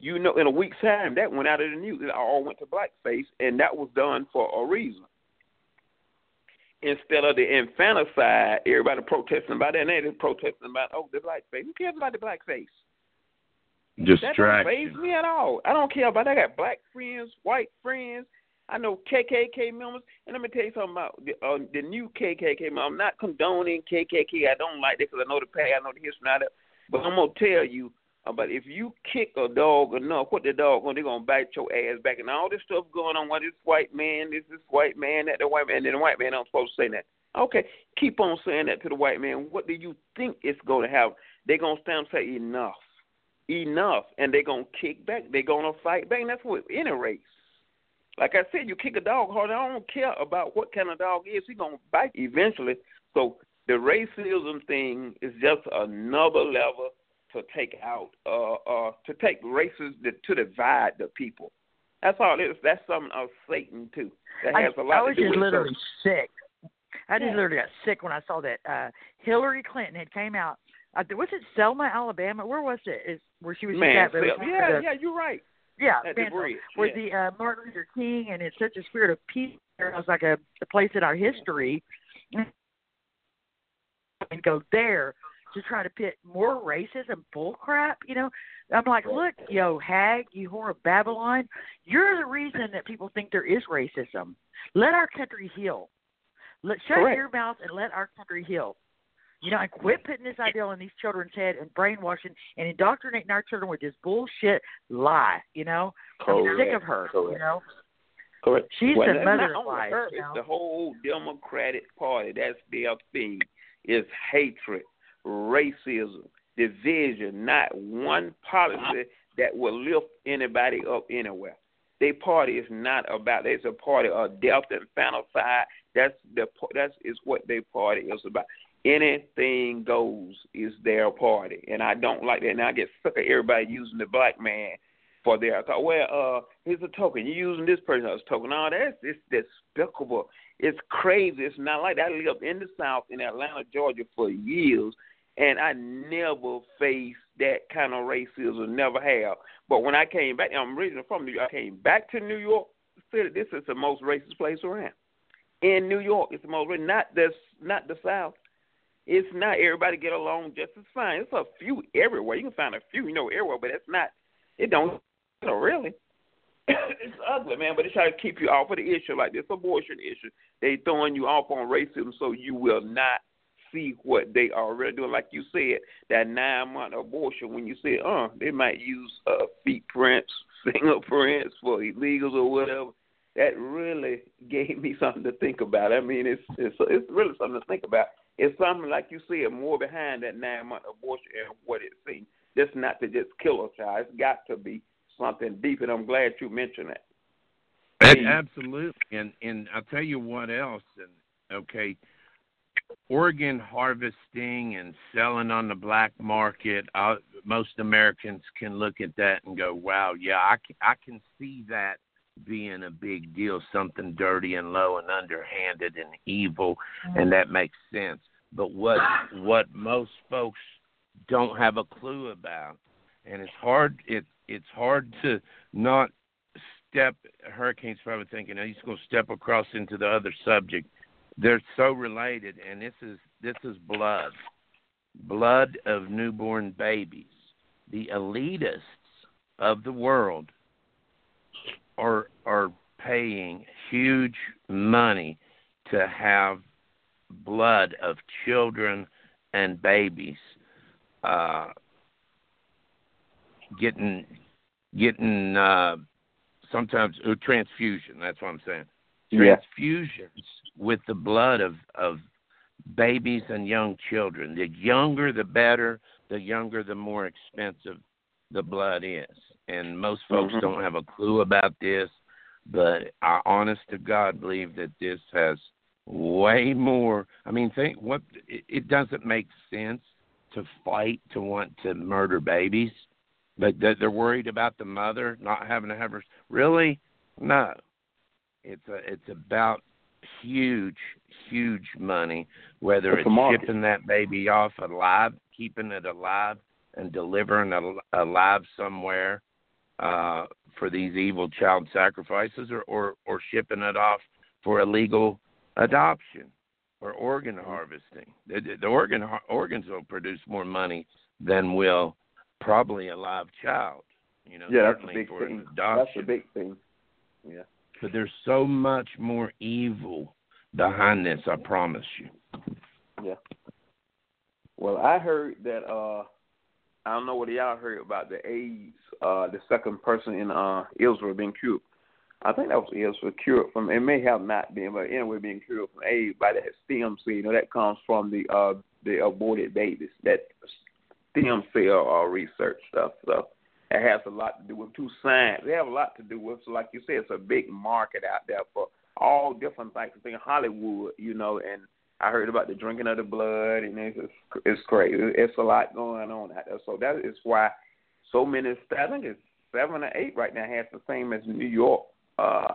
you know, in a week's time, that went out of the news. It all went to blackface, and that was done for a reason. Instead of the infanticide, everybody protesting about that, and they're protesting about oh the blackface. Who cares about the blackface? That don't phase me at all. I don't care about. I got black friends, white friends. I know KKK members, and let me tell you something about the, uh, the new KKK. I'm not condoning KKK. I don't like that because I know the past, I know the history of it. But I'm gonna tell you about if you kick a dog enough, what the dog gonna? They're gonna bite your ass back, and all this stuff going on. What this white man, this this white man, that the white man, and then the white man. I'm supposed to say that. Okay, keep on saying that to the white man. What do you think it's gonna have? They're gonna stand and say enough enough and they're gonna kick back, they're gonna fight back. And that's what any race. Like I said, you kick a dog hard, I don't care about what kind of dog is. he's gonna bite eventually. So the racism thing is just another level to take out uh uh to take races to, to divide the people. That's all it is. That's something of Satan too. That I, has a lot I was to do just with literally church. sick. I just Yeah. literally got sick when I saw that uh Hillary Clinton had came out. Uh, was it Selma, Alabama? Where was it? Is where she was just Man, at? but it Phil, was yeah, yeah, you're right. Yeah, the where yeah. the uh, Martin Luther King and it's such a spirit of peace. There was like a, a place in our history, and go there to try to pit more racism bull crap. You know, I'm like, look, yo, hag, you whore of Babylon, you're the reason that people think there is racism. Let our country heal. Let shut Correct. your mouth and let our country heal. You know, and quit putting this idea in these children's head and brainwashing and indoctrinating our children with this bullshit lie. You know, I'm sick of her. Correct. You know, Correct. she's well, the mother not of lies. her, you know? It's the whole Democratic Party. That's their thing. Is hatred, racism, division. Not one policy that will lift anybody up anywhere. Their party is not about. It's a party of death and fantasy. That's the. That's is what their party is about. Anything goes is their party, and I don't like that. And I get sick of everybody using the black man for their. I thought, well, uh, here's a token. You're using this person as a token. No, that's it's despicable. It's crazy. It's not like that. I lived in the South in Atlanta, Georgia for years, and I never faced that kind of racism. Never have. But when I came back, I'm originally from New York. I came back to New York City. This is the most racist place around. In New York, it's the most not this, not the South. It's not everybody get along just as fine. It's a few everywhere. You can find a few, you know, everywhere, but it's not. It don't. You know, really. [COUGHS] it's ugly, man. But they try to keep you off of the issue like this abortion issue. They throwing you off on racism so you will not see what they are really doing. Like you said, that nine month abortion. When you say, uh, they might use uh, feet prints, [LAUGHS] fingerprints for illegals or whatever. That really [LAUGHS] gave me something to think about. I mean, it's it's it's really something to think about. It's something like you said, more behind that nine month abortion and what it seems. Just not to just kill a child. It's got to be something deep, and I'm glad you mentioned that. And absolutely, and and I'll tell you what else. And okay, organ harvesting and selling on the black market. Uh, most Americans can look at that and go, "Wow, yeah, I can, I can see that being a big deal, something dirty and low and underhanded and evil, mm. and that makes sense." But what what most folks don't have a clue about, and it's hard it it's hard to not step Heracane's probably thinking he's going to step across into the other subject. They're so related and this is this is blood. Blood of newborn babies. The elitists of the world are are paying huge money to have blood of children and babies uh getting getting uh sometimes uh, transfusion. That's what I'm saying. Yeah. Transfusions with the blood of of babies and young children. The younger, the better. The younger, the more expensive the blood is. And most folks Mhm. don't have a clue about this, but I, honest to God, believe that this has way more. I mean, think what it, it doesn't make sense to fight to want to murder babies but that they're worried about the mother not having to have her. Really, no. It's a it's about huge, huge money. Whether It's it's, shipping that baby off alive, keeping it alive, and delivering it alive somewhere uh, for these evil child sacrifices, or, or or shipping it off for illegal adoption or organ Mm-hmm. harvesting. The, the organ organs will produce more money than will probably a live child. You know, Yeah, that's a certainly big for thing. That's a big thing. Yeah. But there's so much more evil behind this. I promise you. Yeah. Well, I heard that uh I don't know what y'all heard about the AIDS, uh the second person in uh Israel being cured. I think that was Israel cured from it may have not been, but anyway being cured from AIDS by that stem cell, you know, that comes from the uh the aborted babies, that stem cell uh, research stuff. So it has a lot to do with two science. They have a lot to do with so like you said, it's a big market out there for all different types of things. Hollywood, you know, and I heard about the drinking of the blood, and it's it's, crazy. It's a lot going on out there. So that is why so many. I think it's seven or eight right now has the same as New York. Uh,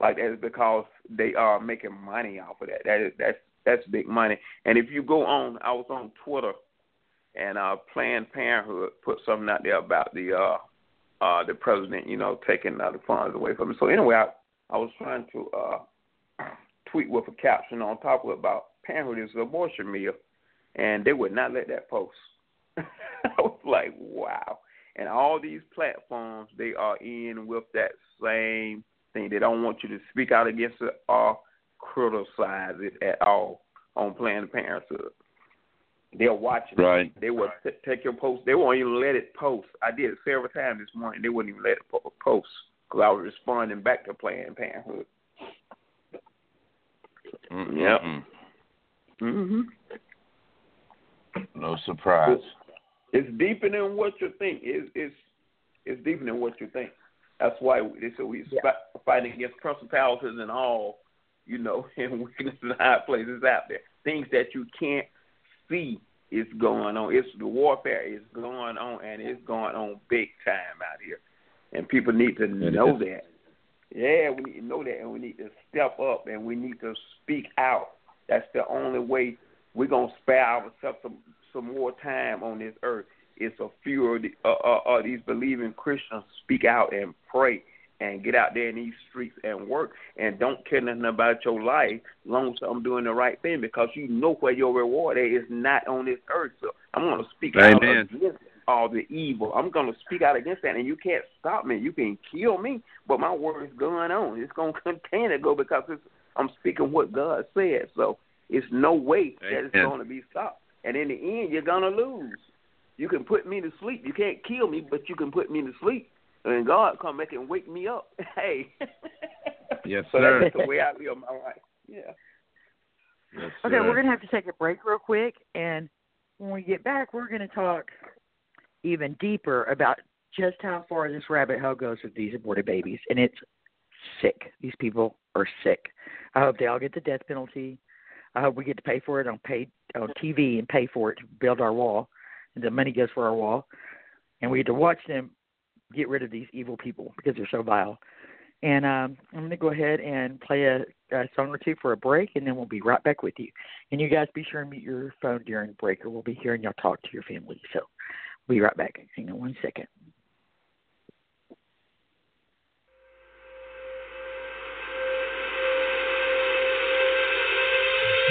like that is because they are making money off of that. That is that's that's big money. And if you go on, I was on Twitter, and uh, Planned Parenthood put something out there about the uh, uh, the president, you know, taking uh, the funds away from him. So anyway, I, I was trying to uh, [CLEARS THROAT] tweet with a caption on top of it about Parenthood is an abortion mill, and they would not let that post. [LAUGHS] I was like, wow. And all these platforms, they are in with that same thing. They don't want you to speak out against it or criticize it at all on Planned Parenthood. They're watching. Right. They will t- take your post. They won't even let it post. I did it several times this morning. They wouldn't even let it po- post because I was responding back to Planned Parenthood. Mm-mm-mm. Yep. Hmm No surprise. It's deeper than what you think. It's it's it's deeper than what you think. That's why they said we Yeah. yeah. fighting against principalities and all, you know, [LAUGHS] and weaknesses and high places out there. Things that you can't see is going on. It's the warfare is going on, and it's going on big time out here, and people need to It know is. that. Yeah, we need to know that, and we need to step up, and we need to speak out. That's the only way we're gonna spare ourselves some some more time on this earth. It's a few of the, uh, uh, uh, these believing Christians speak out and pray and get out there in these streets and work and don't care nothing about your life long as I'm doing the right thing because you know where your reward is not on this earth. So I'm gonna speak out against all the evil. I'm gonna speak out against that and you can't stop me. You can kill me, but my word is going on. It's gonna [LAUGHS] continue to go because it's I'm speaking what God said. So it's no way that it's gonna be stopped. And in the end you're gonna lose. You can put me to sleep. You can't kill me, but you can put me to sleep. And God come back and wake me up. [LAUGHS] Hey. Yes, so sir. that's the way I live my life. Yeah. Yes, Okay, sir. we're going to have to take a break real quick, and when we get back, we're going to talk even deeper about just how far this rabbit hole goes with these aborted babies, and it's sick. These people are sick. I hope they all get the death penalty. I hope we get to pay for it on paid on TV and pay for it to build our wall, and the money goes for our wall, and we get to watch them get rid of these evil people because they're so vile. And um, I'm going to go ahead and play a, a song or two for a break, and then we'll be right back with you. And you guys be sure and mute your phone during break, or we'll be hearing y'all talk to your family. So we'll be right back. Hang on one second.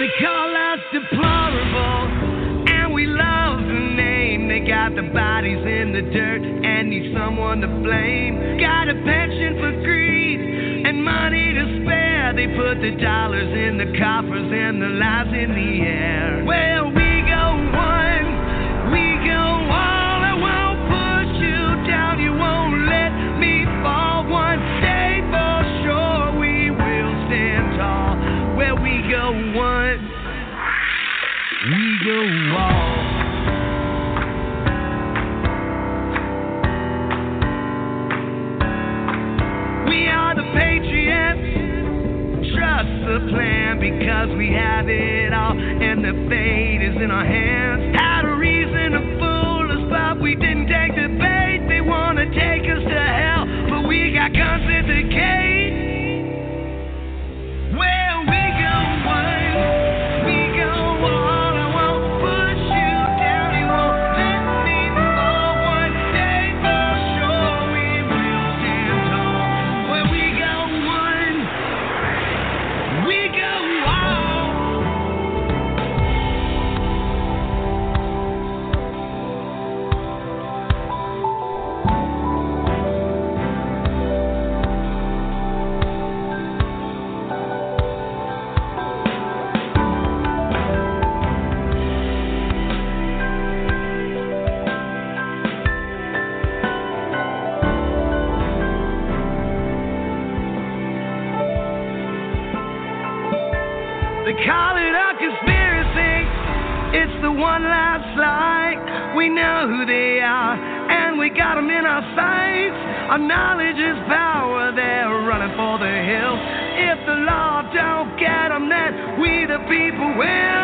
They call us deplorable, and we love the name. They got the bodies in the dirt and need someone to blame. Got a penchant for greed and money to spare. They put the dollars in the coffers and the lies in the air. Well, we go one, we go all. I won't push you down, you won't let me fall. One day for sure, we will stand tall. Where we go one, We are the patriots. Trust the plan because we have it all, and the fate is in our hands. We know who they are, and we got 'em in our sights. Our knowledge is power. They're running for the hills. If the law don't get 'em, then we the people will.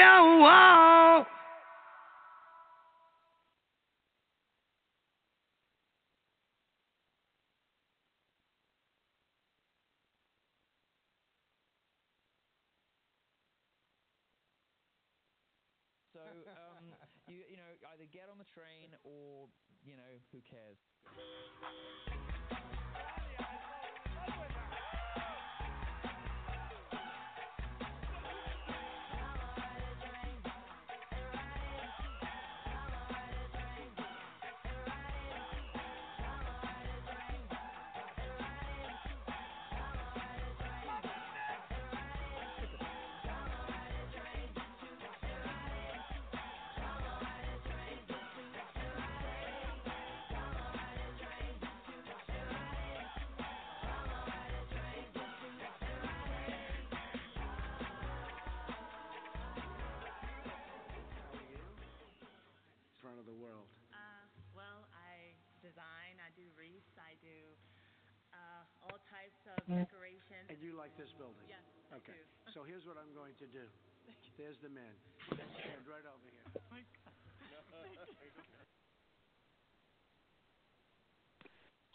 Go all. um, you you know either get on the train or you know who cares. Types of decorations. And you like this building? Yes, I Okay. do. [LAUGHS] So here's what I'm going to do. There's the man. Stand right over here. [LAUGHS]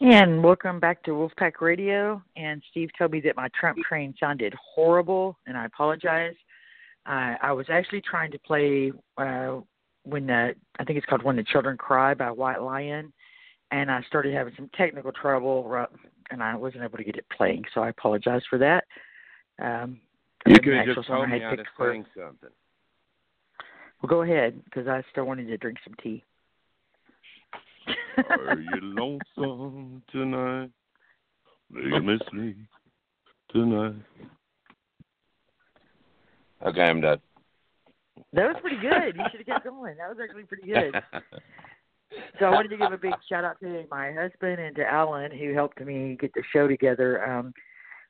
And welcome back to Wolfpack Radio. And Steve told me that my Trump train sounded horrible, and I apologize. Uh, I was actually trying to play uh, when the I think it's called When the Children Cry by White Lion, and I started having some technical trouble, ru- and I wasn't able to get it playing. So I apologize for that. Um, You the could have just song told I me had how to picked for- something. Well, go ahead, because I still wanted to drink some tea. Are you lonesome tonight? Make me sleep tonight. Okay, I'm done. That was pretty good. You should have kept going. That was actually pretty good. [LAUGHS] So I wanted to give a big shout out to my husband and to Alan who helped me get the show together. Um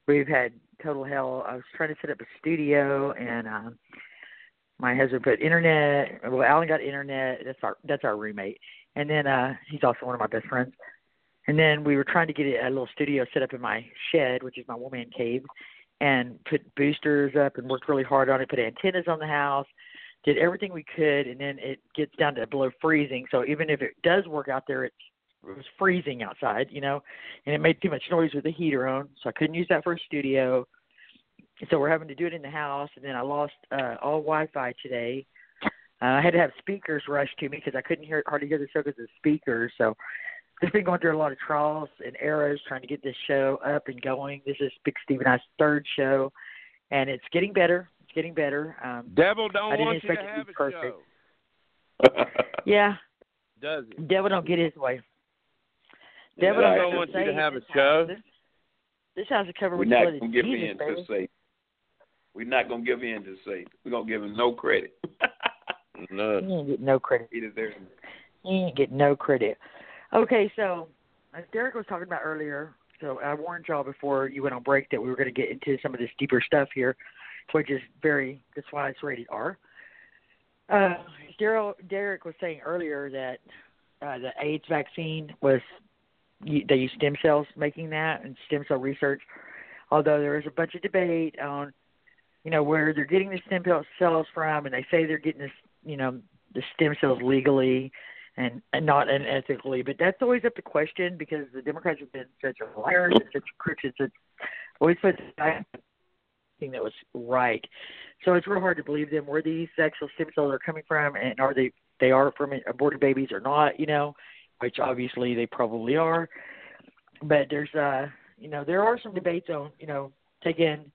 we've had total hell. I was trying to set up a studio and um my husband put internet well Alan got internet, that's our that's our roommate. And then uh he's also one of my best friends. And then we were trying to get a little studio set up in my shed, which is my woman cave, and put boosters up and worked really hard on it, put antennas on the house, did everything we could, and then it gets down to below freezing. So even if it does work out there, it's it was freezing outside, you know, and it made too much noise with the heater on, so I couldn't use that for a studio. So we're having to do it in the house, and then I lost uh, all Wi-Fi today. Uh, I had to have speakers rushed to me because I couldn't hear hardly hear the show because of the speakers. So just been going through a lot of trials and errors trying to get this show up and going. This is Big Steve and I's third show, and it's getting better. It's getting better. Um, Devil don't I didn't want you to expect it to have be a perfect. show. yeah, [LAUGHS] Does it? Devil don't get his way. Devil don't don't want you to have a this show. house- This, this house is covered We're not gonna give Jesus, in baby. to Satan. We're not gonna give in to Satan. We're gonna give him no credit. [LAUGHS] No. You ain't get no credit. he deserves. You ain't get no credit. Okay, so as Derrick was talking about earlier, so I warned y'all before you went on break that we were going to get into some of this deeper stuff here, which is very that's why it's rated R. Uh, Daryl, Derrick was saying earlier that uh, the AIDS vaccine was they use stem cells making that and stem cell research. Although there is a bunch of debate on, you know, where they're getting the stem cells from, and they say they're getting this, you know, the stem cells legally and, and not unethically. But that's always up to question because the Democrats have been such a liars and such crooks and such always put thing that was right. So it's real hard to believe them where these sexual stem cells are coming from and are they they are from aborted babies or not, you know, which obviously they probably are. But there's uh you know, there are some debates on, you know, taking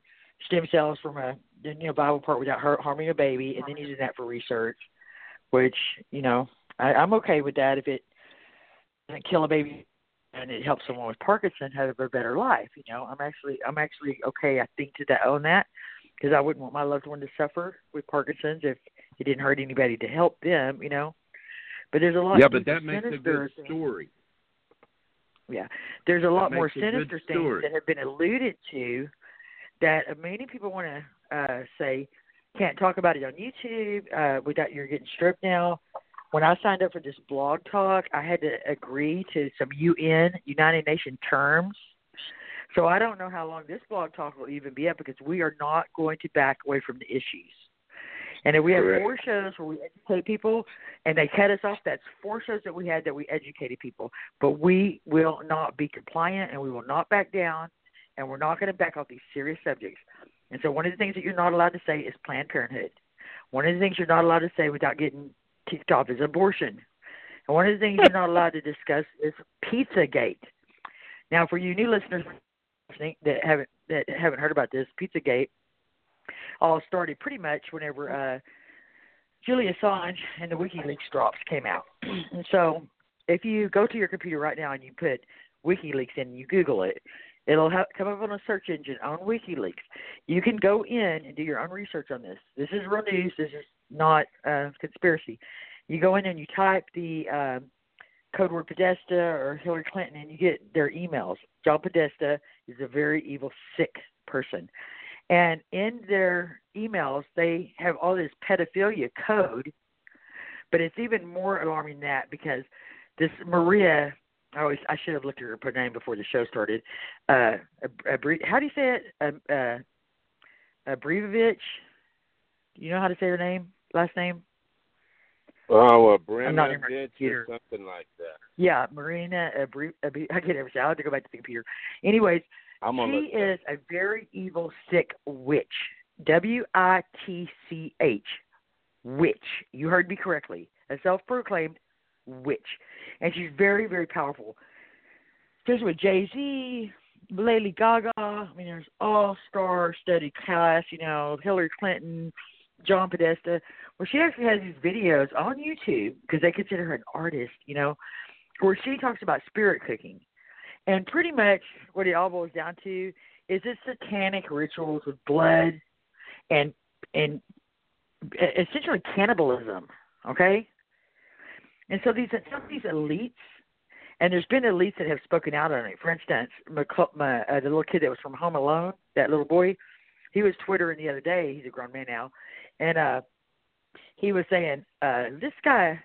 stem cells from a you know, Bible part without harming a baby and then using that for research, which, you know, I, I'm okay with that if it doesn't kill a baby and it helps someone with Parkinson have a better life. You know, I'm actually I'm actually okay. I think to that own that because I wouldn't want my loved one to suffer with Parkinson's if it didn't hurt anybody to help them. You know, but there's a lot. Yeah, but that makes a good things. story. Yeah, there's a lot more makes a good sinister things that have been alluded to that many people want to uh, say can't talk about it on YouTube uh, without you're getting stripped now. When I signed up for this blog talk, I had to agree to some UN United Nation terms. So I don't know how long this blog talk will even be up because we are not going to back away from the issues. And if we have Correct. four shows where we educate people and they cut us off, that's four shows that we had that we educated people. But we will not be compliant and we will not back down and we're not going to back off these serious subjects. And so one of the things that you're not allowed to say is Planned Parenthood. One of the things you're not allowed to say without getting kicked off is abortion. And one of the things you're not allowed to discuss is Pizzagate. Now, for you new listeners that haven't that haven't heard about this, Pizzagate all started pretty much whenever uh, Julian Assange and the WikiLeaks drops came out. [CLEARS THROAT] and so, if you go to your computer right now and you put WikiLeaks in and you Google it, it'll ha- come up on a search engine on WikiLeaks. You can go in and do your own research on this. This is real news. This is not uh, conspiracy. You go in and you type the um, code word Podesta or Hillary Clinton, and you get their emails. John Podesta is a very evil, sick person. And in their emails, they have all this pedophilia code, but it's even more alarming than that because this Maria, I always I should have looked at her, name before the show started. Uh, a, a, how do you say it? Uh, uh, Abrivovich. Do you know how to say her name? Last name? Oh, a I'm not or something like that. Yeah, Marina. Abri- Abri- I can't ever say. I have to go back to the computer. Anyways, I'm on she is a very evil, sick witch. W I T C H. Witch. You heard me correctly. A self proclaimed witch. And she's very, very powerful. She's with Jay Z, Lady Gaga. I mean, there's all star study cast, you know, Hillary Clinton, John Podesta, where she actually has these videos on YouTube because they consider her an artist, you know, where she talks about spirit cooking. And pretty much what it all boils down to is it's satanic rituals with blood and and essentially cannibalism. Okay, and so these some of these elites, and there's been elites that have spoken out on it. For instance, my, my, uh, the little kid that was from Home Alone, that little boy, he was twittering the other day. He's a grown man now, and uh he was saying, uh, "This guy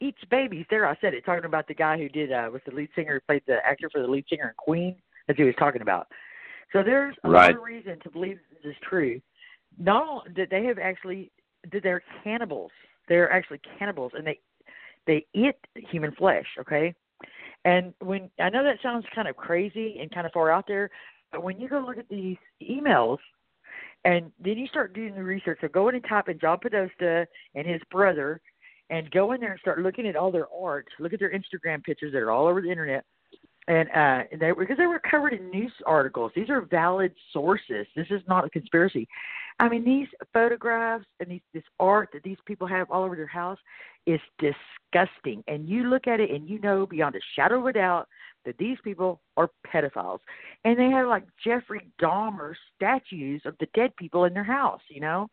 eats babies." There, I said it, talking about the guy who did uh, was the lead singer, who played the actor for the lead singer in Queen. as he was talking about. So there's a right. lot of reason to believe this is true. Not that they have actually that they're cannibals. They're actually cannibals, and they they eat human flesh. Okay, and when I know that sounds kind of crazy and kind of far out there, but when you go look at these emails and then you start doing the research. So go in and type in John Podesta and his brother, and go in there and start looking at all their art. Look at their Instagram pictures that are all over the internet, and uh, and they because they were covered in news articles. These are valid sources. This is not a conspiracy. I mean, these photographs and these, this art that these people have all over their house is disgusting. And you look at it and you know beyond a shadow of a doubt that these people are pedophiles. And they have like Jeffrey Dahmer statues of the dead people in their house, you know?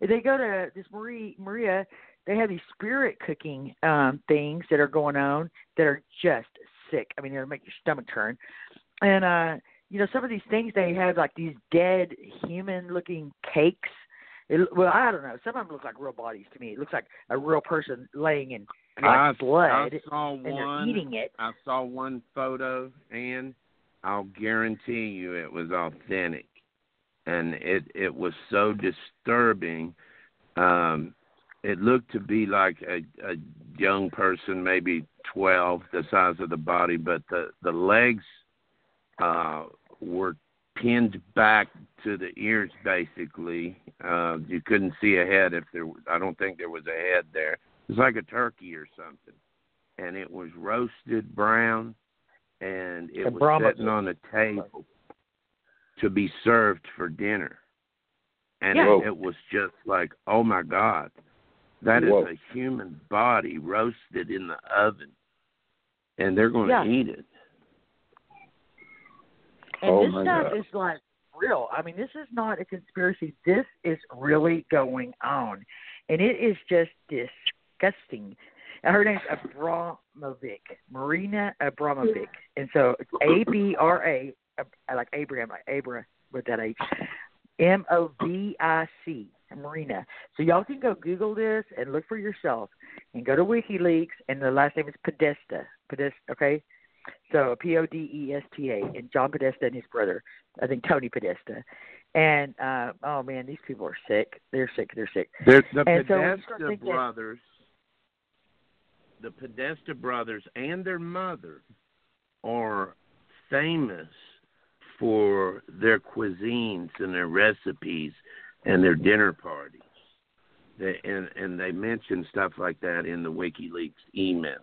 They go to this Marie Maria, they have these spirit cooking um things that are going on that are just sick. I mean, they'll make your stomach turn. And uh you know, some of these things they have like these dead human looking cakes. It, well, I don't know. Some of them look like real bodies to me. It looks like a real person laying in I, blood I saw one. eating it. I saw one photo, and I'll guarantee you it was authentic, and it it was so disturbing. Um, it looked to be like a, a young person, maybe twelve, the size of the body, but the the legs uh, were pinned back to the ears, basically. Uh, you couldn't see a head if there. Was, I don't think there was a head there. It was like a turkey or something, and it was roasted brown, and it A was Brahma- sitting on a table to be served for dinner. And Yeah. it, it was just like, oh my God, that is Whoa. a human body roasted in the oven, and they're going to Yeah. eat it. And Oh, this stuff God. is like real. I mean, this is not a conspiracy. This is really going on, and it is just disgusting. Her name's Abramovic, Marina Abramovic, and so it's A B R A, like Abraham, like Abra with that H, M O V I C, Marina. So y'all can go Google this and look for yourself, and go to WikiLeaks, and the last name is Podesta. Podesta, okay. So P O D E S T A and John Podesta and his brother, I think Tony Podesta. And uh oh man, these people are sick. They're sick. They're sick. The, the And so Podesta thinking- brothers, the Podesta brothers and their mother are famous for their cuisines and their recipes and their dinner parties. They, and and they mention stuff like that in the WikiLeaks emails.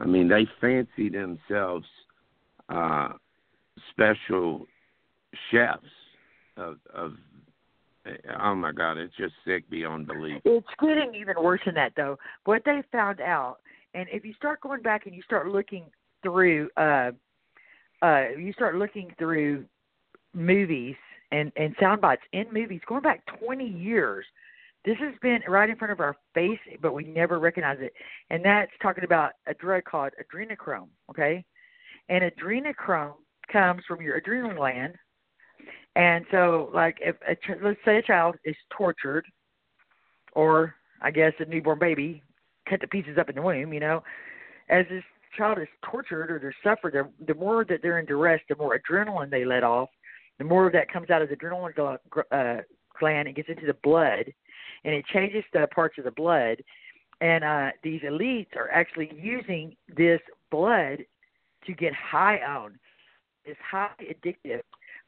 I mean, they fancy themselves uh, special chefs of of. Oh my God! It's just sick beyond belief. It's getting even worse than that, though. What they found out, and if you start going back and you start looking through, uh, uh, you start looking through movies and and sound bites in movies going back 20 years. This has been right in front of our face, but we never recognize it. And that's talking about a drug called adrenochrome. Okay, and adrenochrome comes from your adrenal gland. And so, like, if a, let's say a child is tortured, or I guess a newborn baby cut to pieces up in the womb, you know, as this child is tortured or they're suffered, they're, the more that they're in duress, the more adrenaline they let off, the more of that comes out of the adrenaline uh, gland and gets into the blood, and it changes the parts of the blood. And uh, these elites are actually using this blood to get high on. It's highly addictive.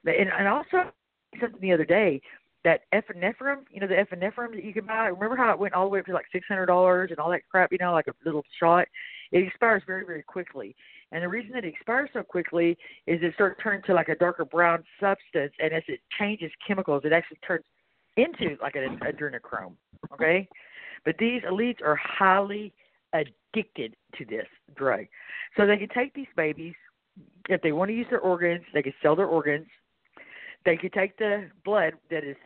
And, and also something the other day that epinephrine, you know, the epinephrine that you can buy. Remember how it went all the way up to like six hundred dollars and all that crap, you know, like a little shot. It expires very, very quickly. And the reason it expires so quickly is it starts turning to like a darker brown substance, and as it changes chemicals, it actually turns into like an adrenochrome. Okay, but these elites are highly addicted to this drug, so they can take these babies if they want to use their organs, they can sell their organs. They could take the blood that is,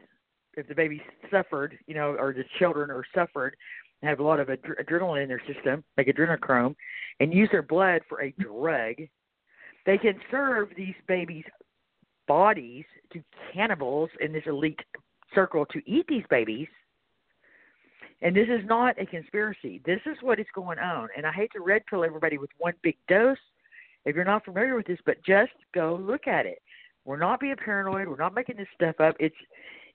if the baby suffered, you know, or the children are suffered, have a lot of adre- adrenaline in their system, like adrenochrome, and use their blood for a drug. They can serve these babies' bodies to cannibals in this elite circle to eat these babies. And this is not a conspiracy. This is what is going on. And I hate to red pill everybody with one big dose if you're not familiar with this, but just go look at it. We're not being paranoid. We're not making this stuff up. It's,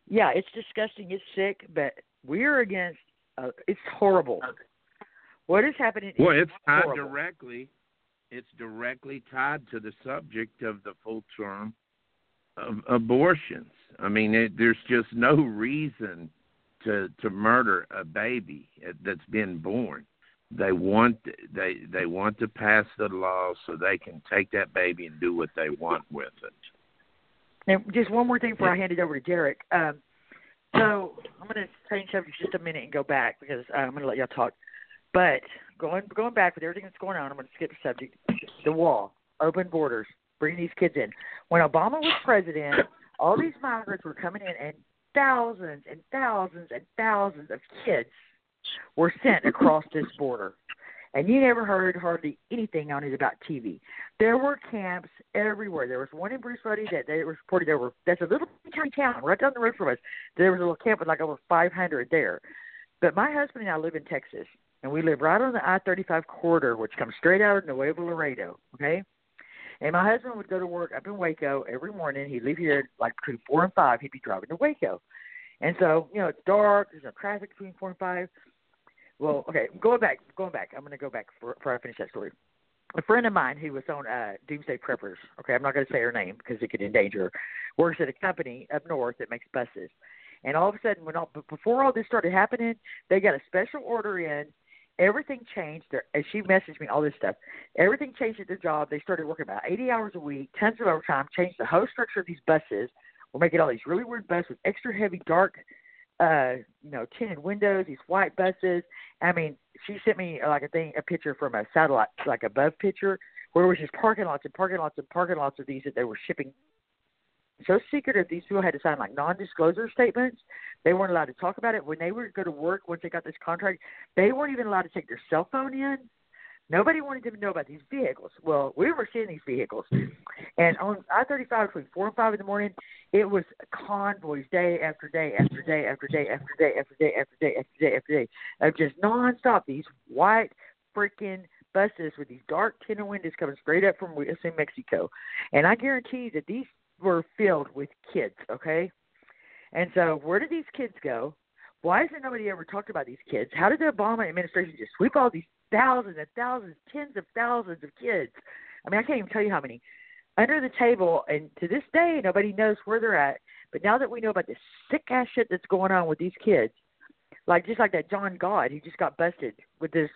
yeah, it's disgusting. It's sick, but we're against. Uh, it's horrible. What is happening? Well, it's tied horrible. directly. It's directly tied to the subject of the full term of abortions. I mean, it, there's just no reason to to murder a baby that's been born. They want they they want to pass the law so they can take that baby and do what they want with it. And just one more thing before I hand it over to Derrick. Um, so I'm going to change subject just a minute and go back because uh, I'm going to let y'all talk. But going going back with everything that's going on, I'm going to skip the subject. The wall, open borders, bringing these kids in. When Obama was president, all these migrants were coming in, and thousands and thousands and thousands of kids were sent across this border. And you never heard hardly anything on it about TV. There were camps everywhere. There was one in Bruceville-Eddy that they reported there were. That's a little tiny town right down the road from us. There was a little camp with like over 500 there. But my husband and I live in Texas, and we live right on the I-35 corridor, which comes straight out of Nuevo Laredo. Okay. And my husband would go to work up in Waco every morning. He'd leave here like between four and five. He'd be driving to Waco, and so you know it's dark. There's no traffic between four and five. Well, okay, going back, going back. I'm going to go back before, before I finish that story. A friend of mine who was on uh, Doomsday Preppers. Okay, I'm not going to say her name because it could endanger her. Works at a company up north that makes buses. And all of a sudden, when all before all this started happening, they got a special order in. Everything changed. Their, and she messaged me all this stuff. Everything changed at their job. They started working about 80 hours a week, tons of overtime. Changed the whole structure of these buses. We're making all these really weird buses with extra heavy, dark uh, you know, tinted windows, these white buses. I mean, she sent me like a thing, a picture from a satellite, like above picture, where it was just parking lots and parking lots and parking lots of these that they were shipping. So secretive, these people had to sign like non-disclosure statements. They weren't allowed to talk about it when they were go to work. Once they got this contract, they weren't even allowed to take their cell phone in. Nobody wanted to know about these vehicles. Well, we were seeing these vehicles, and on I-35 between four and five in the morning, it was convoys day after day after day after day after day after day after day after day after day of just nonstop. These white freaking buses with these dark tinted windows coming straight up from us Mexico, and I guarantee that these were filled with kids. Okay, and so where did these kids go? Why hasn't nobody ever talked about these kids? How did the Obama administration just sweep all these thousands and thousands, tens of thousands of kids? I mean, I can't even tell you how many under the table, and to this day, nobody knows where they're at. But now that we know about this sick ass shit that's going on with these kids, like just like that John God, he just got busted with this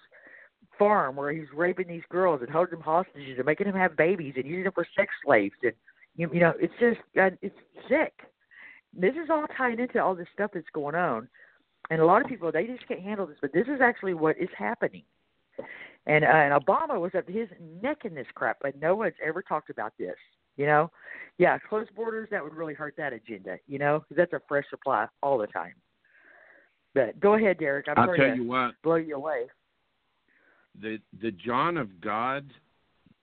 farm where he's raping these girls and holding them hostages and making them have babies and using them for sex slaves and you, you know it's just it's sick. This is all tied into all this stuff that's going on, and a lot of people they just can't handle this. But this is actually what is happening. And uh, and Obama was up his neck in this crap, but no one's ever talked about this. You know, yeah, closed borders that would really hurt that agenda. You know, because that's a fresh supply all the time. But go ahead, Derrick. I'm I'll tell you what, blow you away. the the John of God,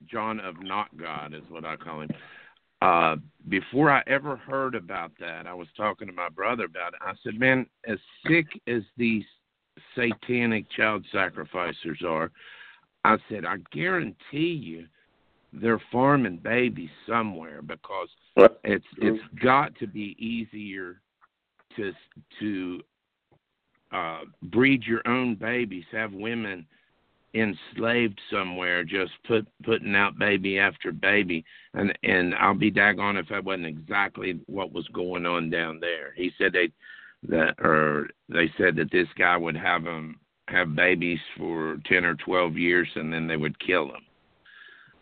John of not God is what I call him. Uh, before I ever heard about that, I was talking to my brother about it. I said, "Man, as sick as these satanic child sacrificers are, I said I guarantee you they're farming babies somewhere because it's it's got to be easier to to uh, breed your own babies, have women enslaved somewhere, just put putting out baby after baby, and and I'll be daggone if that wasn't exactly what was going on down there. He said they that or they said that this guy would have them have babies for ten or twelve years, and then they would kill them.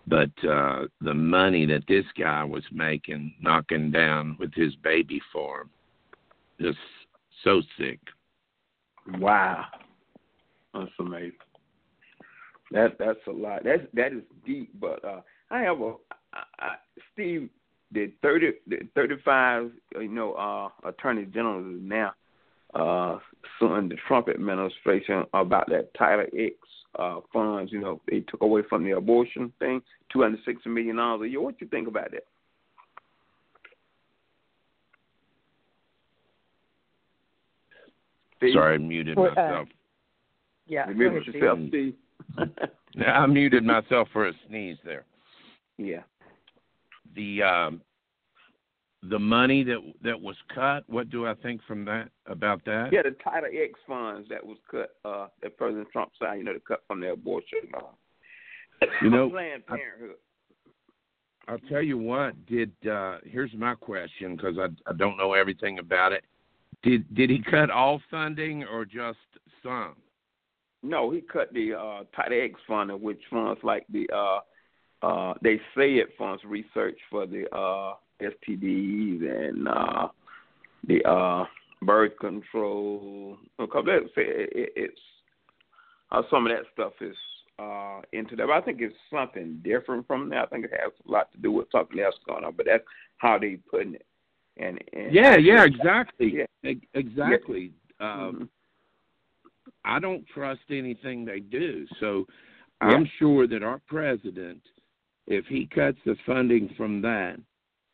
But uh the money that this guy was making, knocking down with his baby farm, just so sick. Wow, that's amazing. That that's a lot. That's that is deep. But uh, I have a I, I, Steve. The thirty, the thirty-five, you know, uh, attorney general is now uh, suing the Trump administration about that Title X uh, funds. You know, they took away from the abortion thing, two hundred sixty million dollars a year. What you think about that? Steve? Sorry, I muted Well, uh, myself. Yeah. You go mute Steve. yourself, Steve. [LAUGHS] [LAUGHS] Yeah, I muted myself for a sneeze there. yeah. The um, the money that that was cut. What do I think from that about that? Yeah, the Title X funds that was cut, uh, that President Trump signed, you know, to cut from the abortion law. You know, [COUGHS] Planned I- Parenthood. I'll tell you what. Did uh, here's my question because I I don't know everything about it. Did did he cut all funding or just some? No, he cut the uh, Title X funding, which funds like the uh, uh, they say it funds research for the uh, STDs and uh, the uh, birth control. Because say it, it, it's uh, some of that stuff is uh, into that. But I think it's something different from that. I think it has a lot to do with something else going on. But that's how they putting it. And, and Yeah, yeah, exactly, Yeah. E- exactly. Um, Mhm. I don't trust anything they do. So Yeah. I'm sure that our president, if he cuts the funding from that,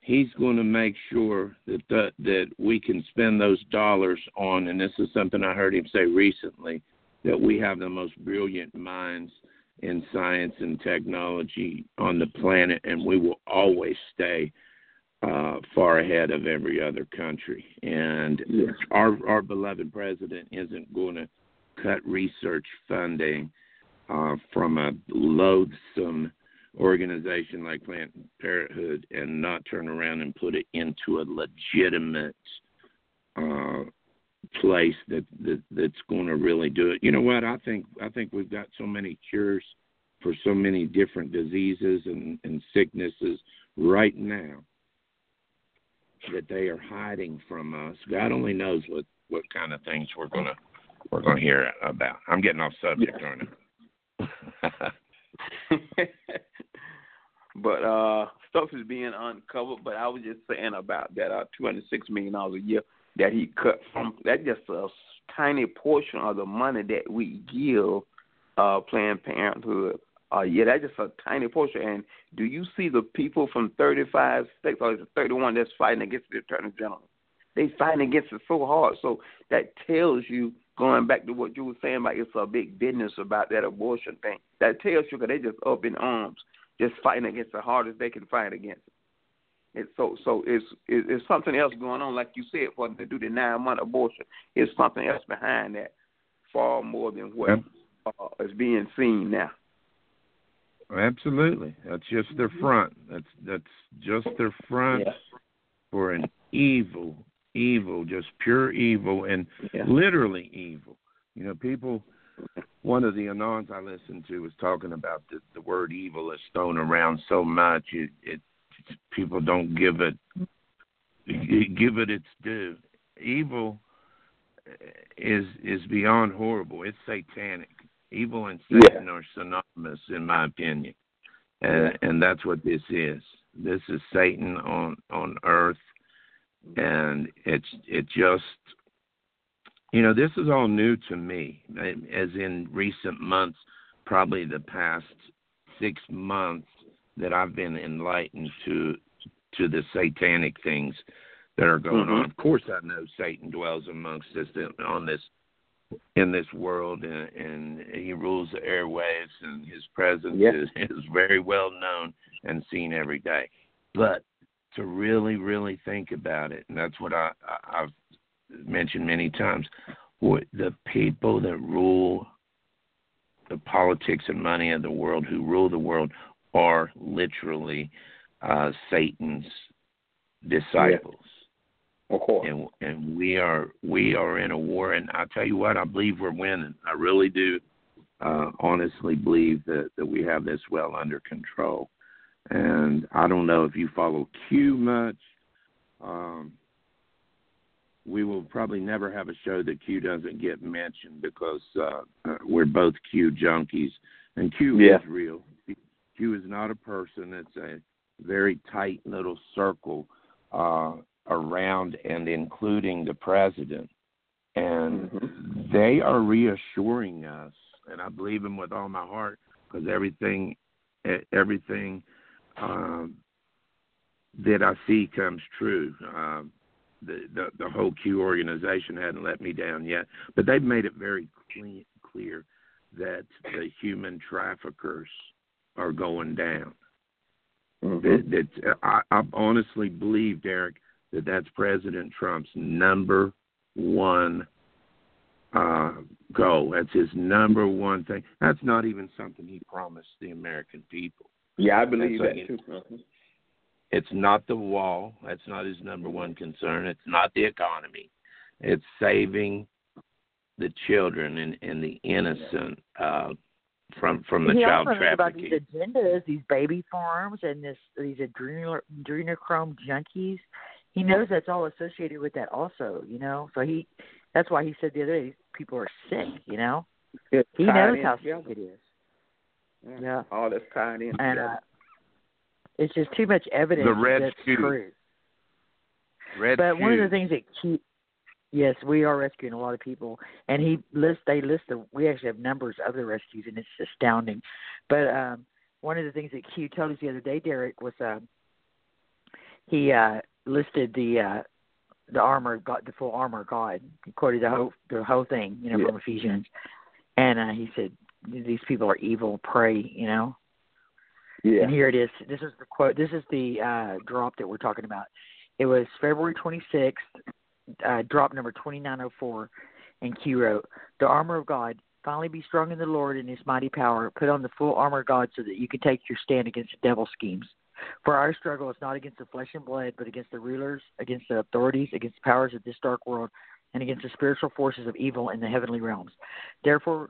he's going to make sure that the, that we can spend those dollars on. And this is something I heard him say recently that we have the most brilliant minds in science and technology on the planet, and we will always stay uh, far ahead of every other country. And Yeah. our our beloved president isn't going to cut research funding uh, from a loathsome organization like Planned Parenthood and not turn around and put it into a legitimate uh, place that, that that's going to really do it. You know what? I think I think we've got so many cures for so many different diseases and, and sicknesses right now that they are hiding from us. God only knows what what kind of things we're gonna we're gonna hear about. I'm getting off subject, aren't I? [LAUGHS] [LAUGHS] but uh stuff is being uncovered. But I was just saying about that uh two hundred six million dollars a year that he cut from that just a tiny portion of the money that we give uh Planned Parenthood. Uh yeah, that's just a tiny portion. And do you see the people from thirty five states or is it thirty one that's fighting against the Attorney General? They fighting against it so hard. So that tells you going back to what you were saying about it's a big business about that abortion thing. That tells you that they just up in arms, just fighting against the hardest they can fight against. it. It's so so it's it's something else going on, like you said, for them to do the nine month abortion. It's something else behind that, far more than what Yep. uh, is being seen now. Absolutely. That's just their front. That's that's just their front Yeah. for an evil, evil, just pure evil, and Yeah. literally evil. You know, people. One of the anons I listened to was talking about the the word evil is thrown around so much it, it people don't give it give it its due. Evil eh, is is beyond horrible. It's satanic. Evil and Yeah. Satan are synonymous, in my opinion, and and that's what this is. This is Satan on on earth, and it's it just you know this is all new to me. As in recent months, probably the past six months that I've been enlightened to to the satanic things that are going Mhm. on. Of course, I know Satan dwells amongst us on this in this world, and, and he rules the airwaves, and his presence Yeah. is, is very well known and seen every day. But to really, really think about it, and that's what I, I, I've mentioned many times, what the people that rule the politics and money of the world, who rule the world, are literally uh, Satan's disciples. Of course. and and we are we are in a war. And I tell you what I believe we're winning. I really do uh honestly believe that that we have this well under control and I don't know if you follow Q much um we will probably never have a show that Q doesn't get mentioned because uh, uh we're both Q junkies and Q Yeah. is real Q is not a person it's a very tight little circle uh around and including the president. And Mhm. they are reassuring us, and I believe them with all my heart, because everything, everything um, that I see comes true. Um, the, the the whole Q organization hadn't let me down yet, but they've made it very clean, clear that the human traffickers are going down Mhm. that, that I, I honestly believe, Derrick, that that's President Trump's number one uh, goal. That's his number one thing. That's not even something he promised the American people. Yeah, I believe that too. It's not the wall. That's not his number one concern. It's not the economy. It's saving the children and, and the innocent uh, from from the he child also knows about these agendas, these baby farms, and this these adrenal adrenochrome junkies. He knows that's all associated with that, also. You know, so he that's why he said the other day people are sick. You know, It's he knows how sick it is, Yeah. Yeah. All that's tied in and uh, it's just too much evidence The that Red that's Shoe. true. Red But one of the things that keep yes, we are rescuing a lot of people, and he list they list the we actually have numbers of the rescues, and it's astounding. But um, one of the things that Q told us the other day, Derrick, was um, he uh, listed the uh, the armor of God, the full armor of God. He quoted the whole the whole thing, you know, Yeah. from Ephesians, and uh, he said these people are evil, pray, you know. yeah. And here it is. This is the quote. This is the uh, drop that we're talking about. It was February 26th, uh, drop number 2904, and Q wrote, The armor of God, finally be strong in the Lord and his mighty power. Put on the full armor of God so that you can take your stand against the devil's schemes. For our struggle is not against the flesh and blood, but against the rulers, against the authorities, against the powers of this dark world, and against the spiritual forces of evil in the heavenly realms. Therefore,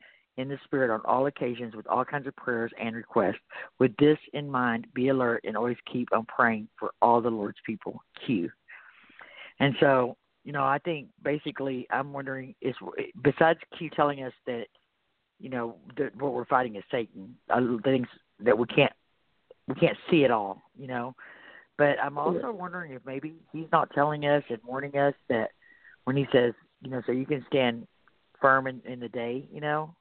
in the Spirit on all occasions with all kinds of prayers and requests. With this in mind, be alert and always keep on praying for all the Lord's people. Q. And so, you know, I think basically, I'm wondering is besides Q telling us that, you know, that what we're fighting is Satan, uh, things that we can't we can't see it all, you know. But I'm also wondering if maybe he's not telling us and warning us that when he says, you know, so you can stand firm in, in the day, you know,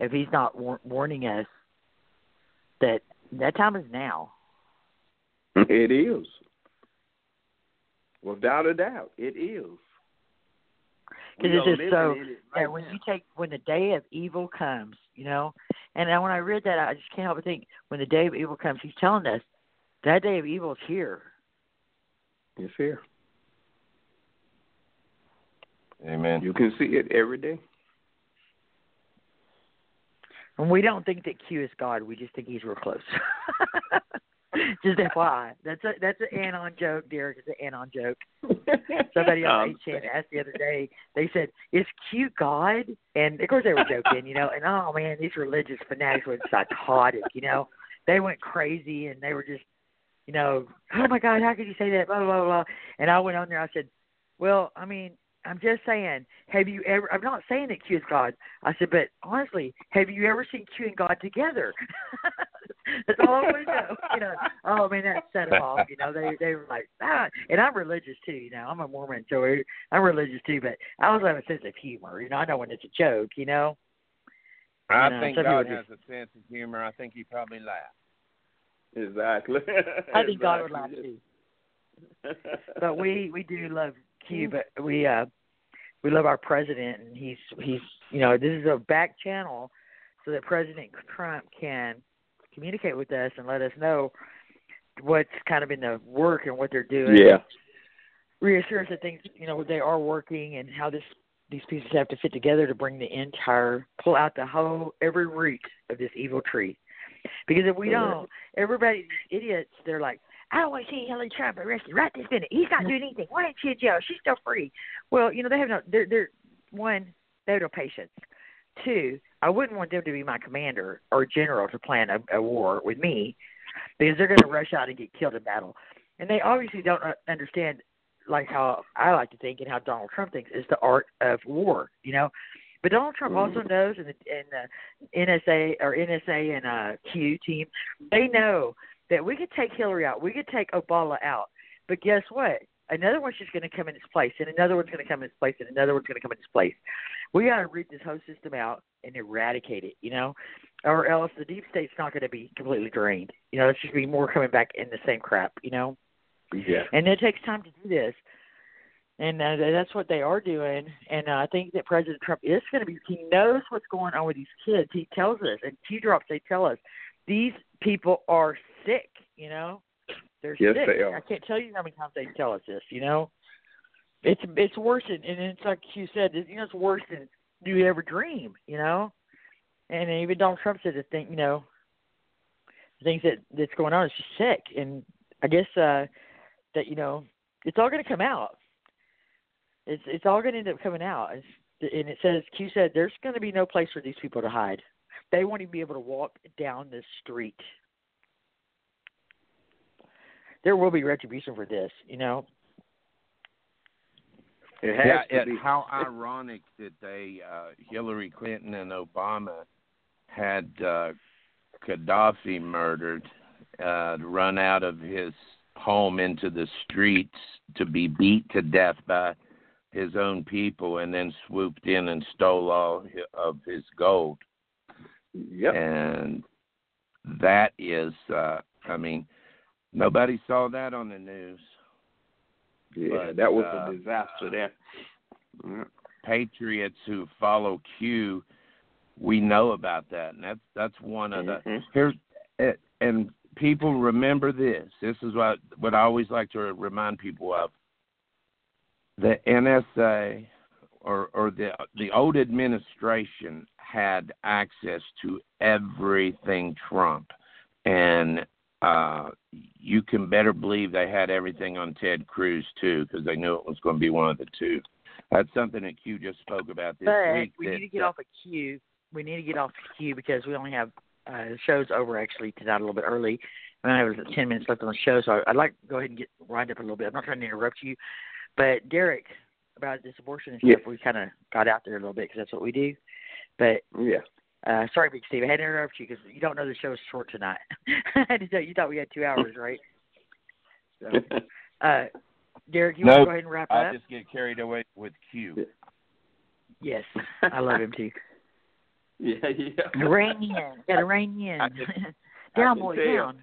if he's not war- warning us that that time is now. It is. Without a doubt, it is. because it's just so in it that right when now. you take when the day of evil comes, you know, and when I read that, I just can't help but think when the day of evil comes, he's telling us that day of evil is here. It's here. Amen. You can see it every day. And we don't think that Q is God. We just think he's real close. [LAUGHS] just FYI. That's a that's an anon joke, Derrick. It's an anon joke. Somebody on Um, 8chan asked the other day. They said, "Is Q God?" And of course they were joking, you know. And oh man, these religious fanatics were psychotic, you know. They went crazy and they were just, you know, oh my God, how could you say that? Blah blah blah. blah. And I went on there. I said, "Well, I mean, I'm just saying, have you ever? I'm not saying that Q is God. I said, but honestly, have you ever seen Q and God together? [LAUGHS] That's all I want to know. You know, oh man, that set them off. You know, they they were like, ah. And I'm religious too. You know, I'm a Mormon, so I'm religious too. But I also have a sense of humor. You know, I know when it's a joke. You know. I You know, think God has a sense of humor. I think he probably laughed. Exactly. [LAUGHS] I think God would laugh too. But we we do love Q, but we uh we love our president, and he's he's you know this is a back channel so that President Trump can communicate with us and let us know what's kind of in the work and what they're doing. Yeah. reassure us that things you know they are working and how this these pieces have to fit together to bring the entire pull out the whole every root of this evil tree. Because if we don't, everybody these idiots they're like, I don't want to see Hillary Trump arrested right this minute. He's not doing anything. Why ain't she in jail? She's still free. Well, you know they have no. They're they're one. They have no patience. Two, I wouldn't want them to be my commander or general to plan a, a war with me, because they're going to rush out and get killed in battle. And they obviously don't uh, understand like how I like to think and how Donald Trump thinks is the art of war, you know. But Donald Trump also knows, and the, and the NSA or NSA and uh, Q team, they know that we could take Hillary out, we could take Obama out, but guess what? Another one's just going to come in its place, and another one's going to come in its place, and another one's going to come in its place. We got to root this whole system out and eradicate it, you know, or else the deep state's not going to be completely drained. You know, it's just be more coming back in the same crap, you know. Yeah. And it takes time to do this. And uh, that's what they are doing. And uh, I think that President Trump is going to be, he knows what's going on with these kids. He tells us, and Q drops, they tell us, these people are sick, you know? They're Yes, sick. they are. I can't tell you how many times they tell us this, you know? It's it's worse than, and it's like you said, you know, it's worse than do you ever dream, you know? And even Donald Trump said the thing, you know, the things that that's going on is just sick. And I guess, uh, that, you know, it's all going to come out. It's it's all going to end up coming out. It's, and it says Q said there's going to be no place for these people to hide. They won't even be able to walk down the street. There will be retribution for this, you know. It has yeah, to it, be. how ironic that they uh, Hillary Clinton and Obama had uh, Gaddafi murdered, uh, run out of his home into the streets to be beat to death by his own people, and then swooped in and stole all of his gold. Yep. And that is, uh, I mean, nobody saw that on the news. Yeah, but, that was uh, a disaster there. Yeah. patriots who follow Q, we know about that, and that's that's one of the Mhm. here's eh, and people remember this. This is what what I always like to remind people of. The NSA or or the the old administration had access to everything Trump, and uh, you can better believe they had everything on Ted Cruz too, because they knew it was going to be one of the two. That's something that Q just spoke about this but week. we that, need to get uh, off of Q. We need to get off of Q because we only have uh, the show's over actually tonight a little bit early. And I have ten minutes left on the show, so I'd like to go ahead and get wind up a little bit. I'm not trying to interrupt you, but Derrick, about this abortion and stuff, Yeah. we kind of got out there a little bit because that's what we do. But Yeah. uh, sorry, Big Steve, I had to interrupt you because you don't know the show is short tonight. [LAUGHS] I had to tell you, you thought we had two hours, right? So, [LAUGHS] uh, Derrick, you want to go ahead and wrap I up? I just get carried away with Q. Yes, [LAUGHS] I love him too. yeah, yeah. Rein in. Got to rein in. I just- down, can boy, tell. down.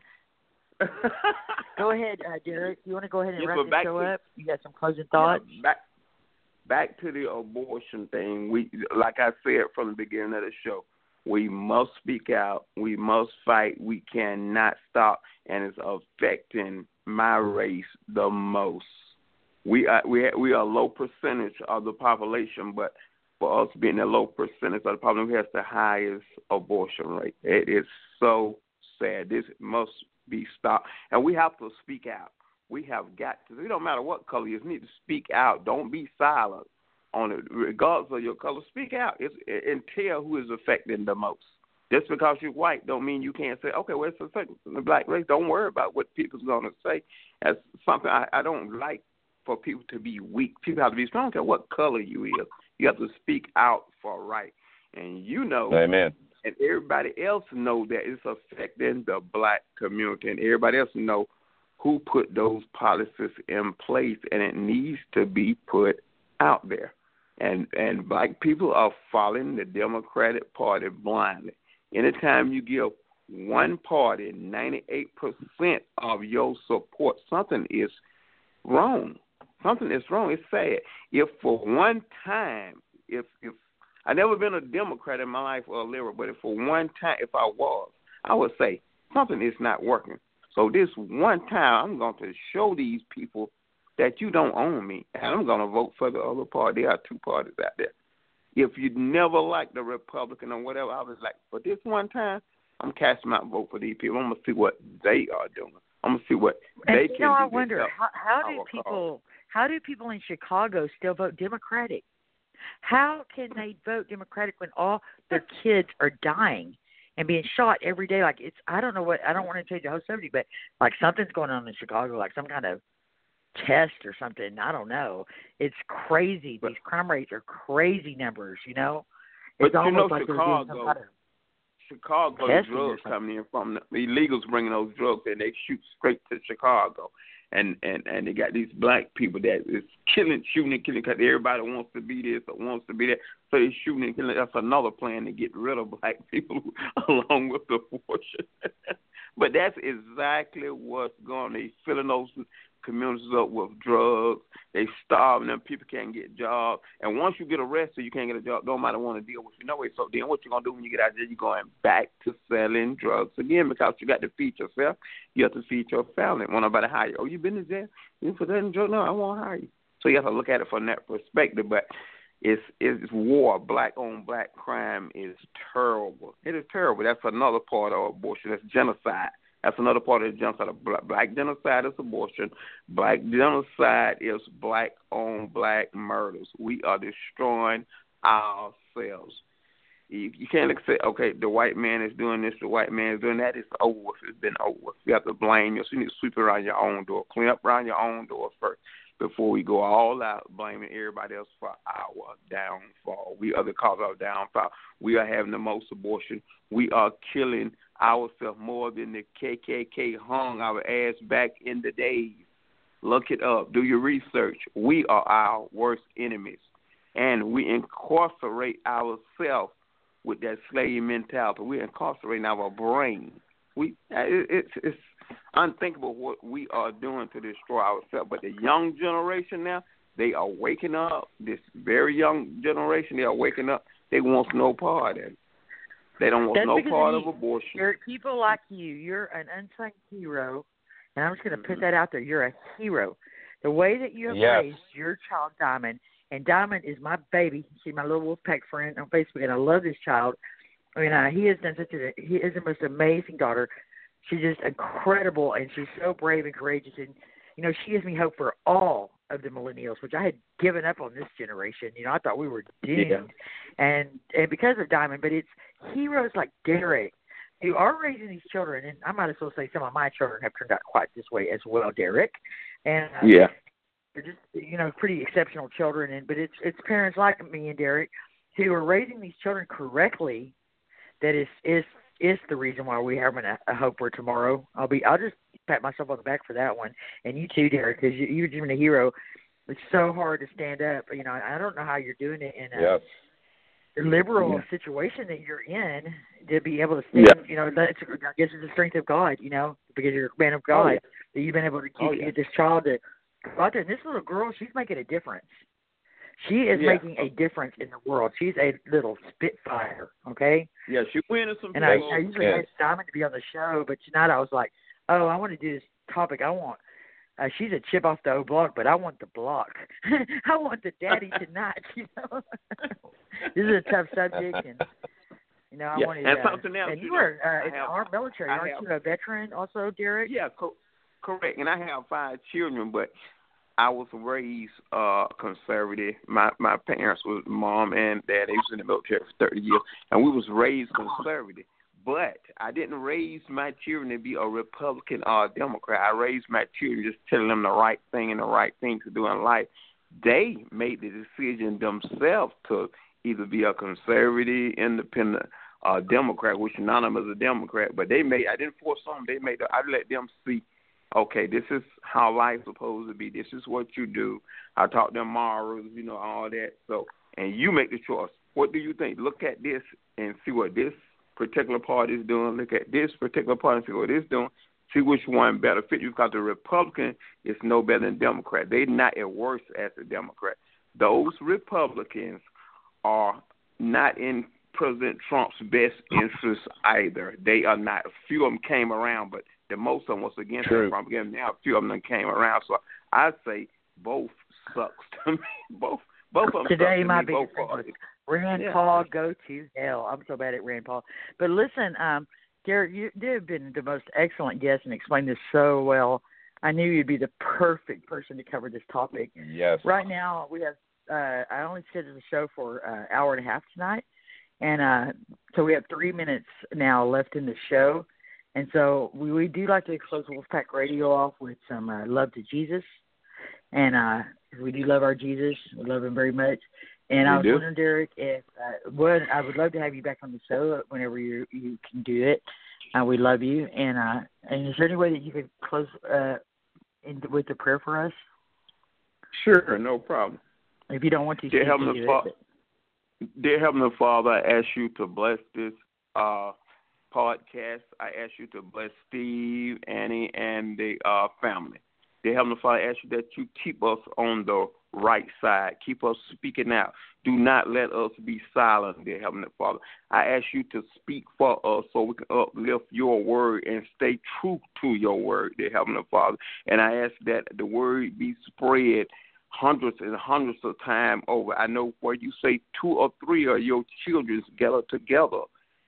Go ahead, uh, Derrick. You want to go ahead and Yeah, wrap but this show to- up? You got some closing thoughts? Yeah, back back to the abortion thing. We, like I said from the beginning of the show, we must speak out. We must fight. We cannot stop, and it's affecting my race the most. We are we are, we are a low percentage of the population, but for us being a low percentage of the population, we have the highest abortion rate. It is so sad. This must be stopped, and we have to speak out. We have got to. It don't matter what color you need to speak out. Don't be silent on it, regardless of your color. Speak out it's, and tell who is affecting the most. Just because you're white don't mean you can't say, okay, well, it's affecting the black race. Don't worry about what people's going to say. That's something I, I don't like for people to be weak. People have to be strong. Care what color you is. You have to speak out for right. And you know, Amen. And everybody else know that it's affecting the black community, and everybody else know who put those policies in place, and it needs to be put out there. And and black people are following the Democratic Party blindly. Anytime you give one party 98% of your support, something is wrong. Something is wrong. It's sad. If for one time, if if I never been a Democrat in my life or a liberal, but if for one time, if I was, I would say something is not working. So this one time, I'm going to show these people that you don't own me, and I'm going to vote for the other party. There are two parties out there. If you never liked the Republican or whatever, I was like, for this one time, I'm casting my vote for these people. I'm going to see what they are doing. I'm going to see what and they you can know, I do. wonder how, how do people how do people in Chicago still vote Democratic? How can they vote Democratic when all their kids are dying and being shot every day? Like it's I don't know what I don't want to change the whole subject, but like something's going on in Chicago, like some kind of test or something. I don't know. It's crazy. These crime rates are crazy numbers. You know, But it's you almost know like they're doing some Chicago- kind of Chicago drugs coming in from the illegals bringing those drugs and they shoot straight to Chicago, and and and they got these black people that is killing, shooting, and killing because everybody wants to be this or wants to be that, so they're shooting and killing. That's another plan to get rid of black [LAUGHS] people [LAUGHS] along with the abortion. [LAUGHS] but that's exactly what's going. They filling those communities up with drugs. They starving them. People can't get jobs. And once you get arrested, you can't get a job. Nobody want to deal with you. No way. So then what you going to do when you get out there? You're going back to selling drugs again because you got to feed yourself. You have to feed your family. Want nobody hire you. Oh, you been to jail? You for that in? No, I won't hire you. So you have to look at it from that perspective. But it's it's war. Black on black crime is terrible. It is terrible. That's another part of abortion. That's genocide. That's another part of the genocide. Black, black genocide is abortion. Black genocide is black on black murders. We are destroying ourselves. You, you can't accept, okay, the white man is doing this, the white man is doing that. It's over. It's been over. You have to blame yourself. You need to sweep around your own door, clean up around your own door first before we go all out blaming everybody else for our downfall. We are the cause of our downfall. We are having the most abortion. We are killing ourselves more than the KKK hung our ass back in the days. Look it up. Do your research. We are our worst enemies. And we incarcerate ourselves with that slave mentality. We're incarcerating our brain. We uh, it, it's it's unthinkable what we are doing to destroy ourselves. But the young generation now, they are waking up. This very young generation, they are waking up. They want no part in it. They don't want That's no part of of abortion. You're people like you. You're an unsung hero, and I'm just going to put Mhm. that out there. You're a hero. The way that you have Yes. raised your child, Diamond, and Diamond is my baby. She's my little Wolfpack friend on Facebook, and I love this child. I mean, uh, he has done such a he is the most amazing daughter. She's just incredible, and she's so brave and courageous. And you know, she gives me hope for all of the millennials, which I had given up on this generation. You know, I thought we were doomed, Yeah. and and because of Diamond, but it's heroes like Derrick who are raising these children, and I might as well say some of my children have turned out quite this way as well, Derrick. And uh, Yeah. they're just you know pretty exceptional children, and but it's it's parents like me and Derrick who are raising these children correctly. That is is is the reason why we have a, a hope for tomorrow. I'll be I'll just pat myself on the back for that one, and you too, Derrick, because you, you're even a hero. It's so hard to stand up. You know, I don't know how you're doing it in a Yes. liberal Yeah. situation that you're in to be able to stand. Yeah. You know, that's I guess it's the strength of God. You know, because you're a man of Oh, God yeah. that you've been able to oh, keep Oh, yeah. get this child to go out there. And this little girl, she's making a difference. She is Yeah. making a difference in the world. She's a little spitfire, okay? Yeah, she winning some And I. I usually Yes. ask Diamond to be on the show, but tonight I was like, oh, I want to do this topic. I want. Uh, she's a chip off the old block, but I want the block. [LAUGHS] I want the daddy [LAUGHS] tonight. You know, [LAUGHS] this is a tough subject, and you know, I Yeah, wanted. and uh, something else, And you you were uh, in the have- armed military, I aren't have- you? A veteran, also, Derrick. Yeah, co- correct. And I have five children, but I was raised uh conservative. My my parents was mom and dad. They was in the military for thirty years, and we was raised conservative. But I didn't raise my children to be a Republican or a Democrat. I raised my children just telling them the right thing and the right thing to do in life. They made the decision themselves to either be a conservative, independent, uh, Democrat, which none of them is a Democrat. But they made. I didn't force them. They made. I let them see okay, this is how life's supposed to be. This is what you do. I taught them morals, you know, all that. So, and you make the choice. What do you think? Look at this and see what this particular party is doing. Look at this particular party and see what it's doing. See which one better fit you. Because the Republican is no better than Democrat. They're not at worse as the Democrat. Those Republicans are not in President Trump's best interest either. They are not. A few of them came around, but the most of them was against True. him from beginning. Now a few of them came around. So I'd say both sucks to me. [LAUGHS] Both both of them Today suck to my me, biggest both thing was parties. Rand Yeah. Paul, go to hell. I'm so bad at Rand Paul. But listen, um, Garrett, you you have been the most excellent guest and explained this so well. I knew you'd be the perfect person to cover this topic. Yes. Right now, we have. Uh, I only scheduled the show for an uh, hour and a half tonight, and uh, so we have three minutes now left in the show. And so we, we do like to close Wolfpack Radio off with some uh, love to Jesus, and uh, we do love our Jesus. We love him very much. And I We was do. wondering, Derrick, if uh, I would love to have you back on the show whenever you you can do it. Uh, we love you, and uh, and is there any way that you could close uh, in, with a prayer for us? Sure, no problem. If you don't want to, Dear you can Heavenly it. Dear Heavenly Father, I ask you to bless this uh, podcast. I ask you to bless Steve, Annie, and the uh, family. Dear Heavenly Father, I ask you that you keep us on the right side. Keep us speaking out. Do not let us be silent, dear Heavenly Father. I ask you to speak for us so we can uplift your word and stay true to your word, dear Heavenly Father. And I ask that the word be spread hundreds and hundreds of times over. I know where you say two or three of your children gather together,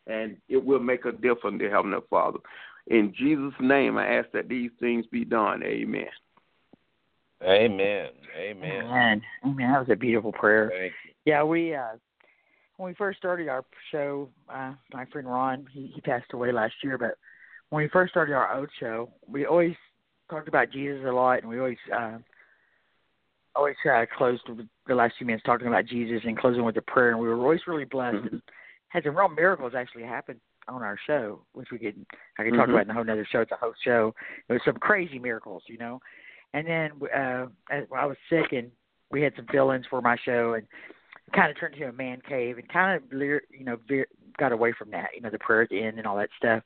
and it will make a difference, dear Heavenly Father. In Jesus' name, I ask that these things be done. Amen. Amen. Amen. Amen. Amen. That was a beautiful prayer. Thank you. Yeah, we uh when we first started our show, uh my friend Ron, he, he passed away last year, but when we first started our old show, we always talked about Jesus a lot and we always uh always uh closed the last few minutes talking about Jesus and closing with a prayer and we were always really blessed Mhm. And had some real miracles actually happen on our show, which we could I could talk Mhm. about in a whole nother show. It's a whole show. It was some crazy miracles, you know. And then uh as I was sick and we had some fill-ins for my show and kind of turned into a man cave and kind of you know got away from that you know the prayer at the end and all that stuff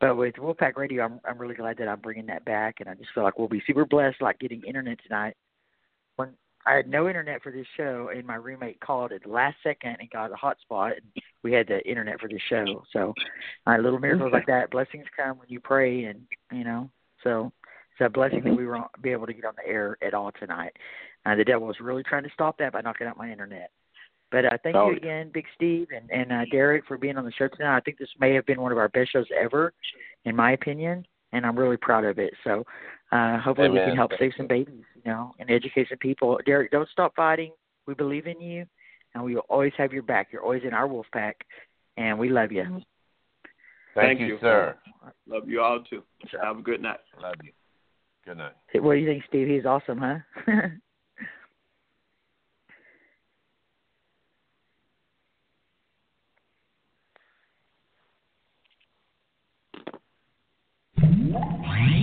but with wolfpack radio i'm i'm really glad that i'm bringing that back and i just feel like we'll be super blessed like getting internet tonight i had no internet for this show and my roommate called at the last second and got a hotspot and we had the internet for this show. So uh, little miracles like that. Blessings come when you pray and you know so it's a blessing that we were be able to get on the air at all tonight. Uh, the devil was really trying to stop that by knocking out my internet. But uh, thank Oh, you again, Big Steve and, and uh, Derrick, for being on the show tonight. I think this may have been one of our best shows ever, in my opinion, and I'm really proud of it. So uh, hopefully we can help save some babies, you know, and educate some people. Derrick, don't stop fighting. We believe in you, and we will always have your back. You're always in our wolf pack, and we love you. Thank, Thank you, you. sir. Love you all too. Have a good night. Love you. Good night. What do you think, Steve? He's awesome, huh? [LAUGHS] Mm-hmm.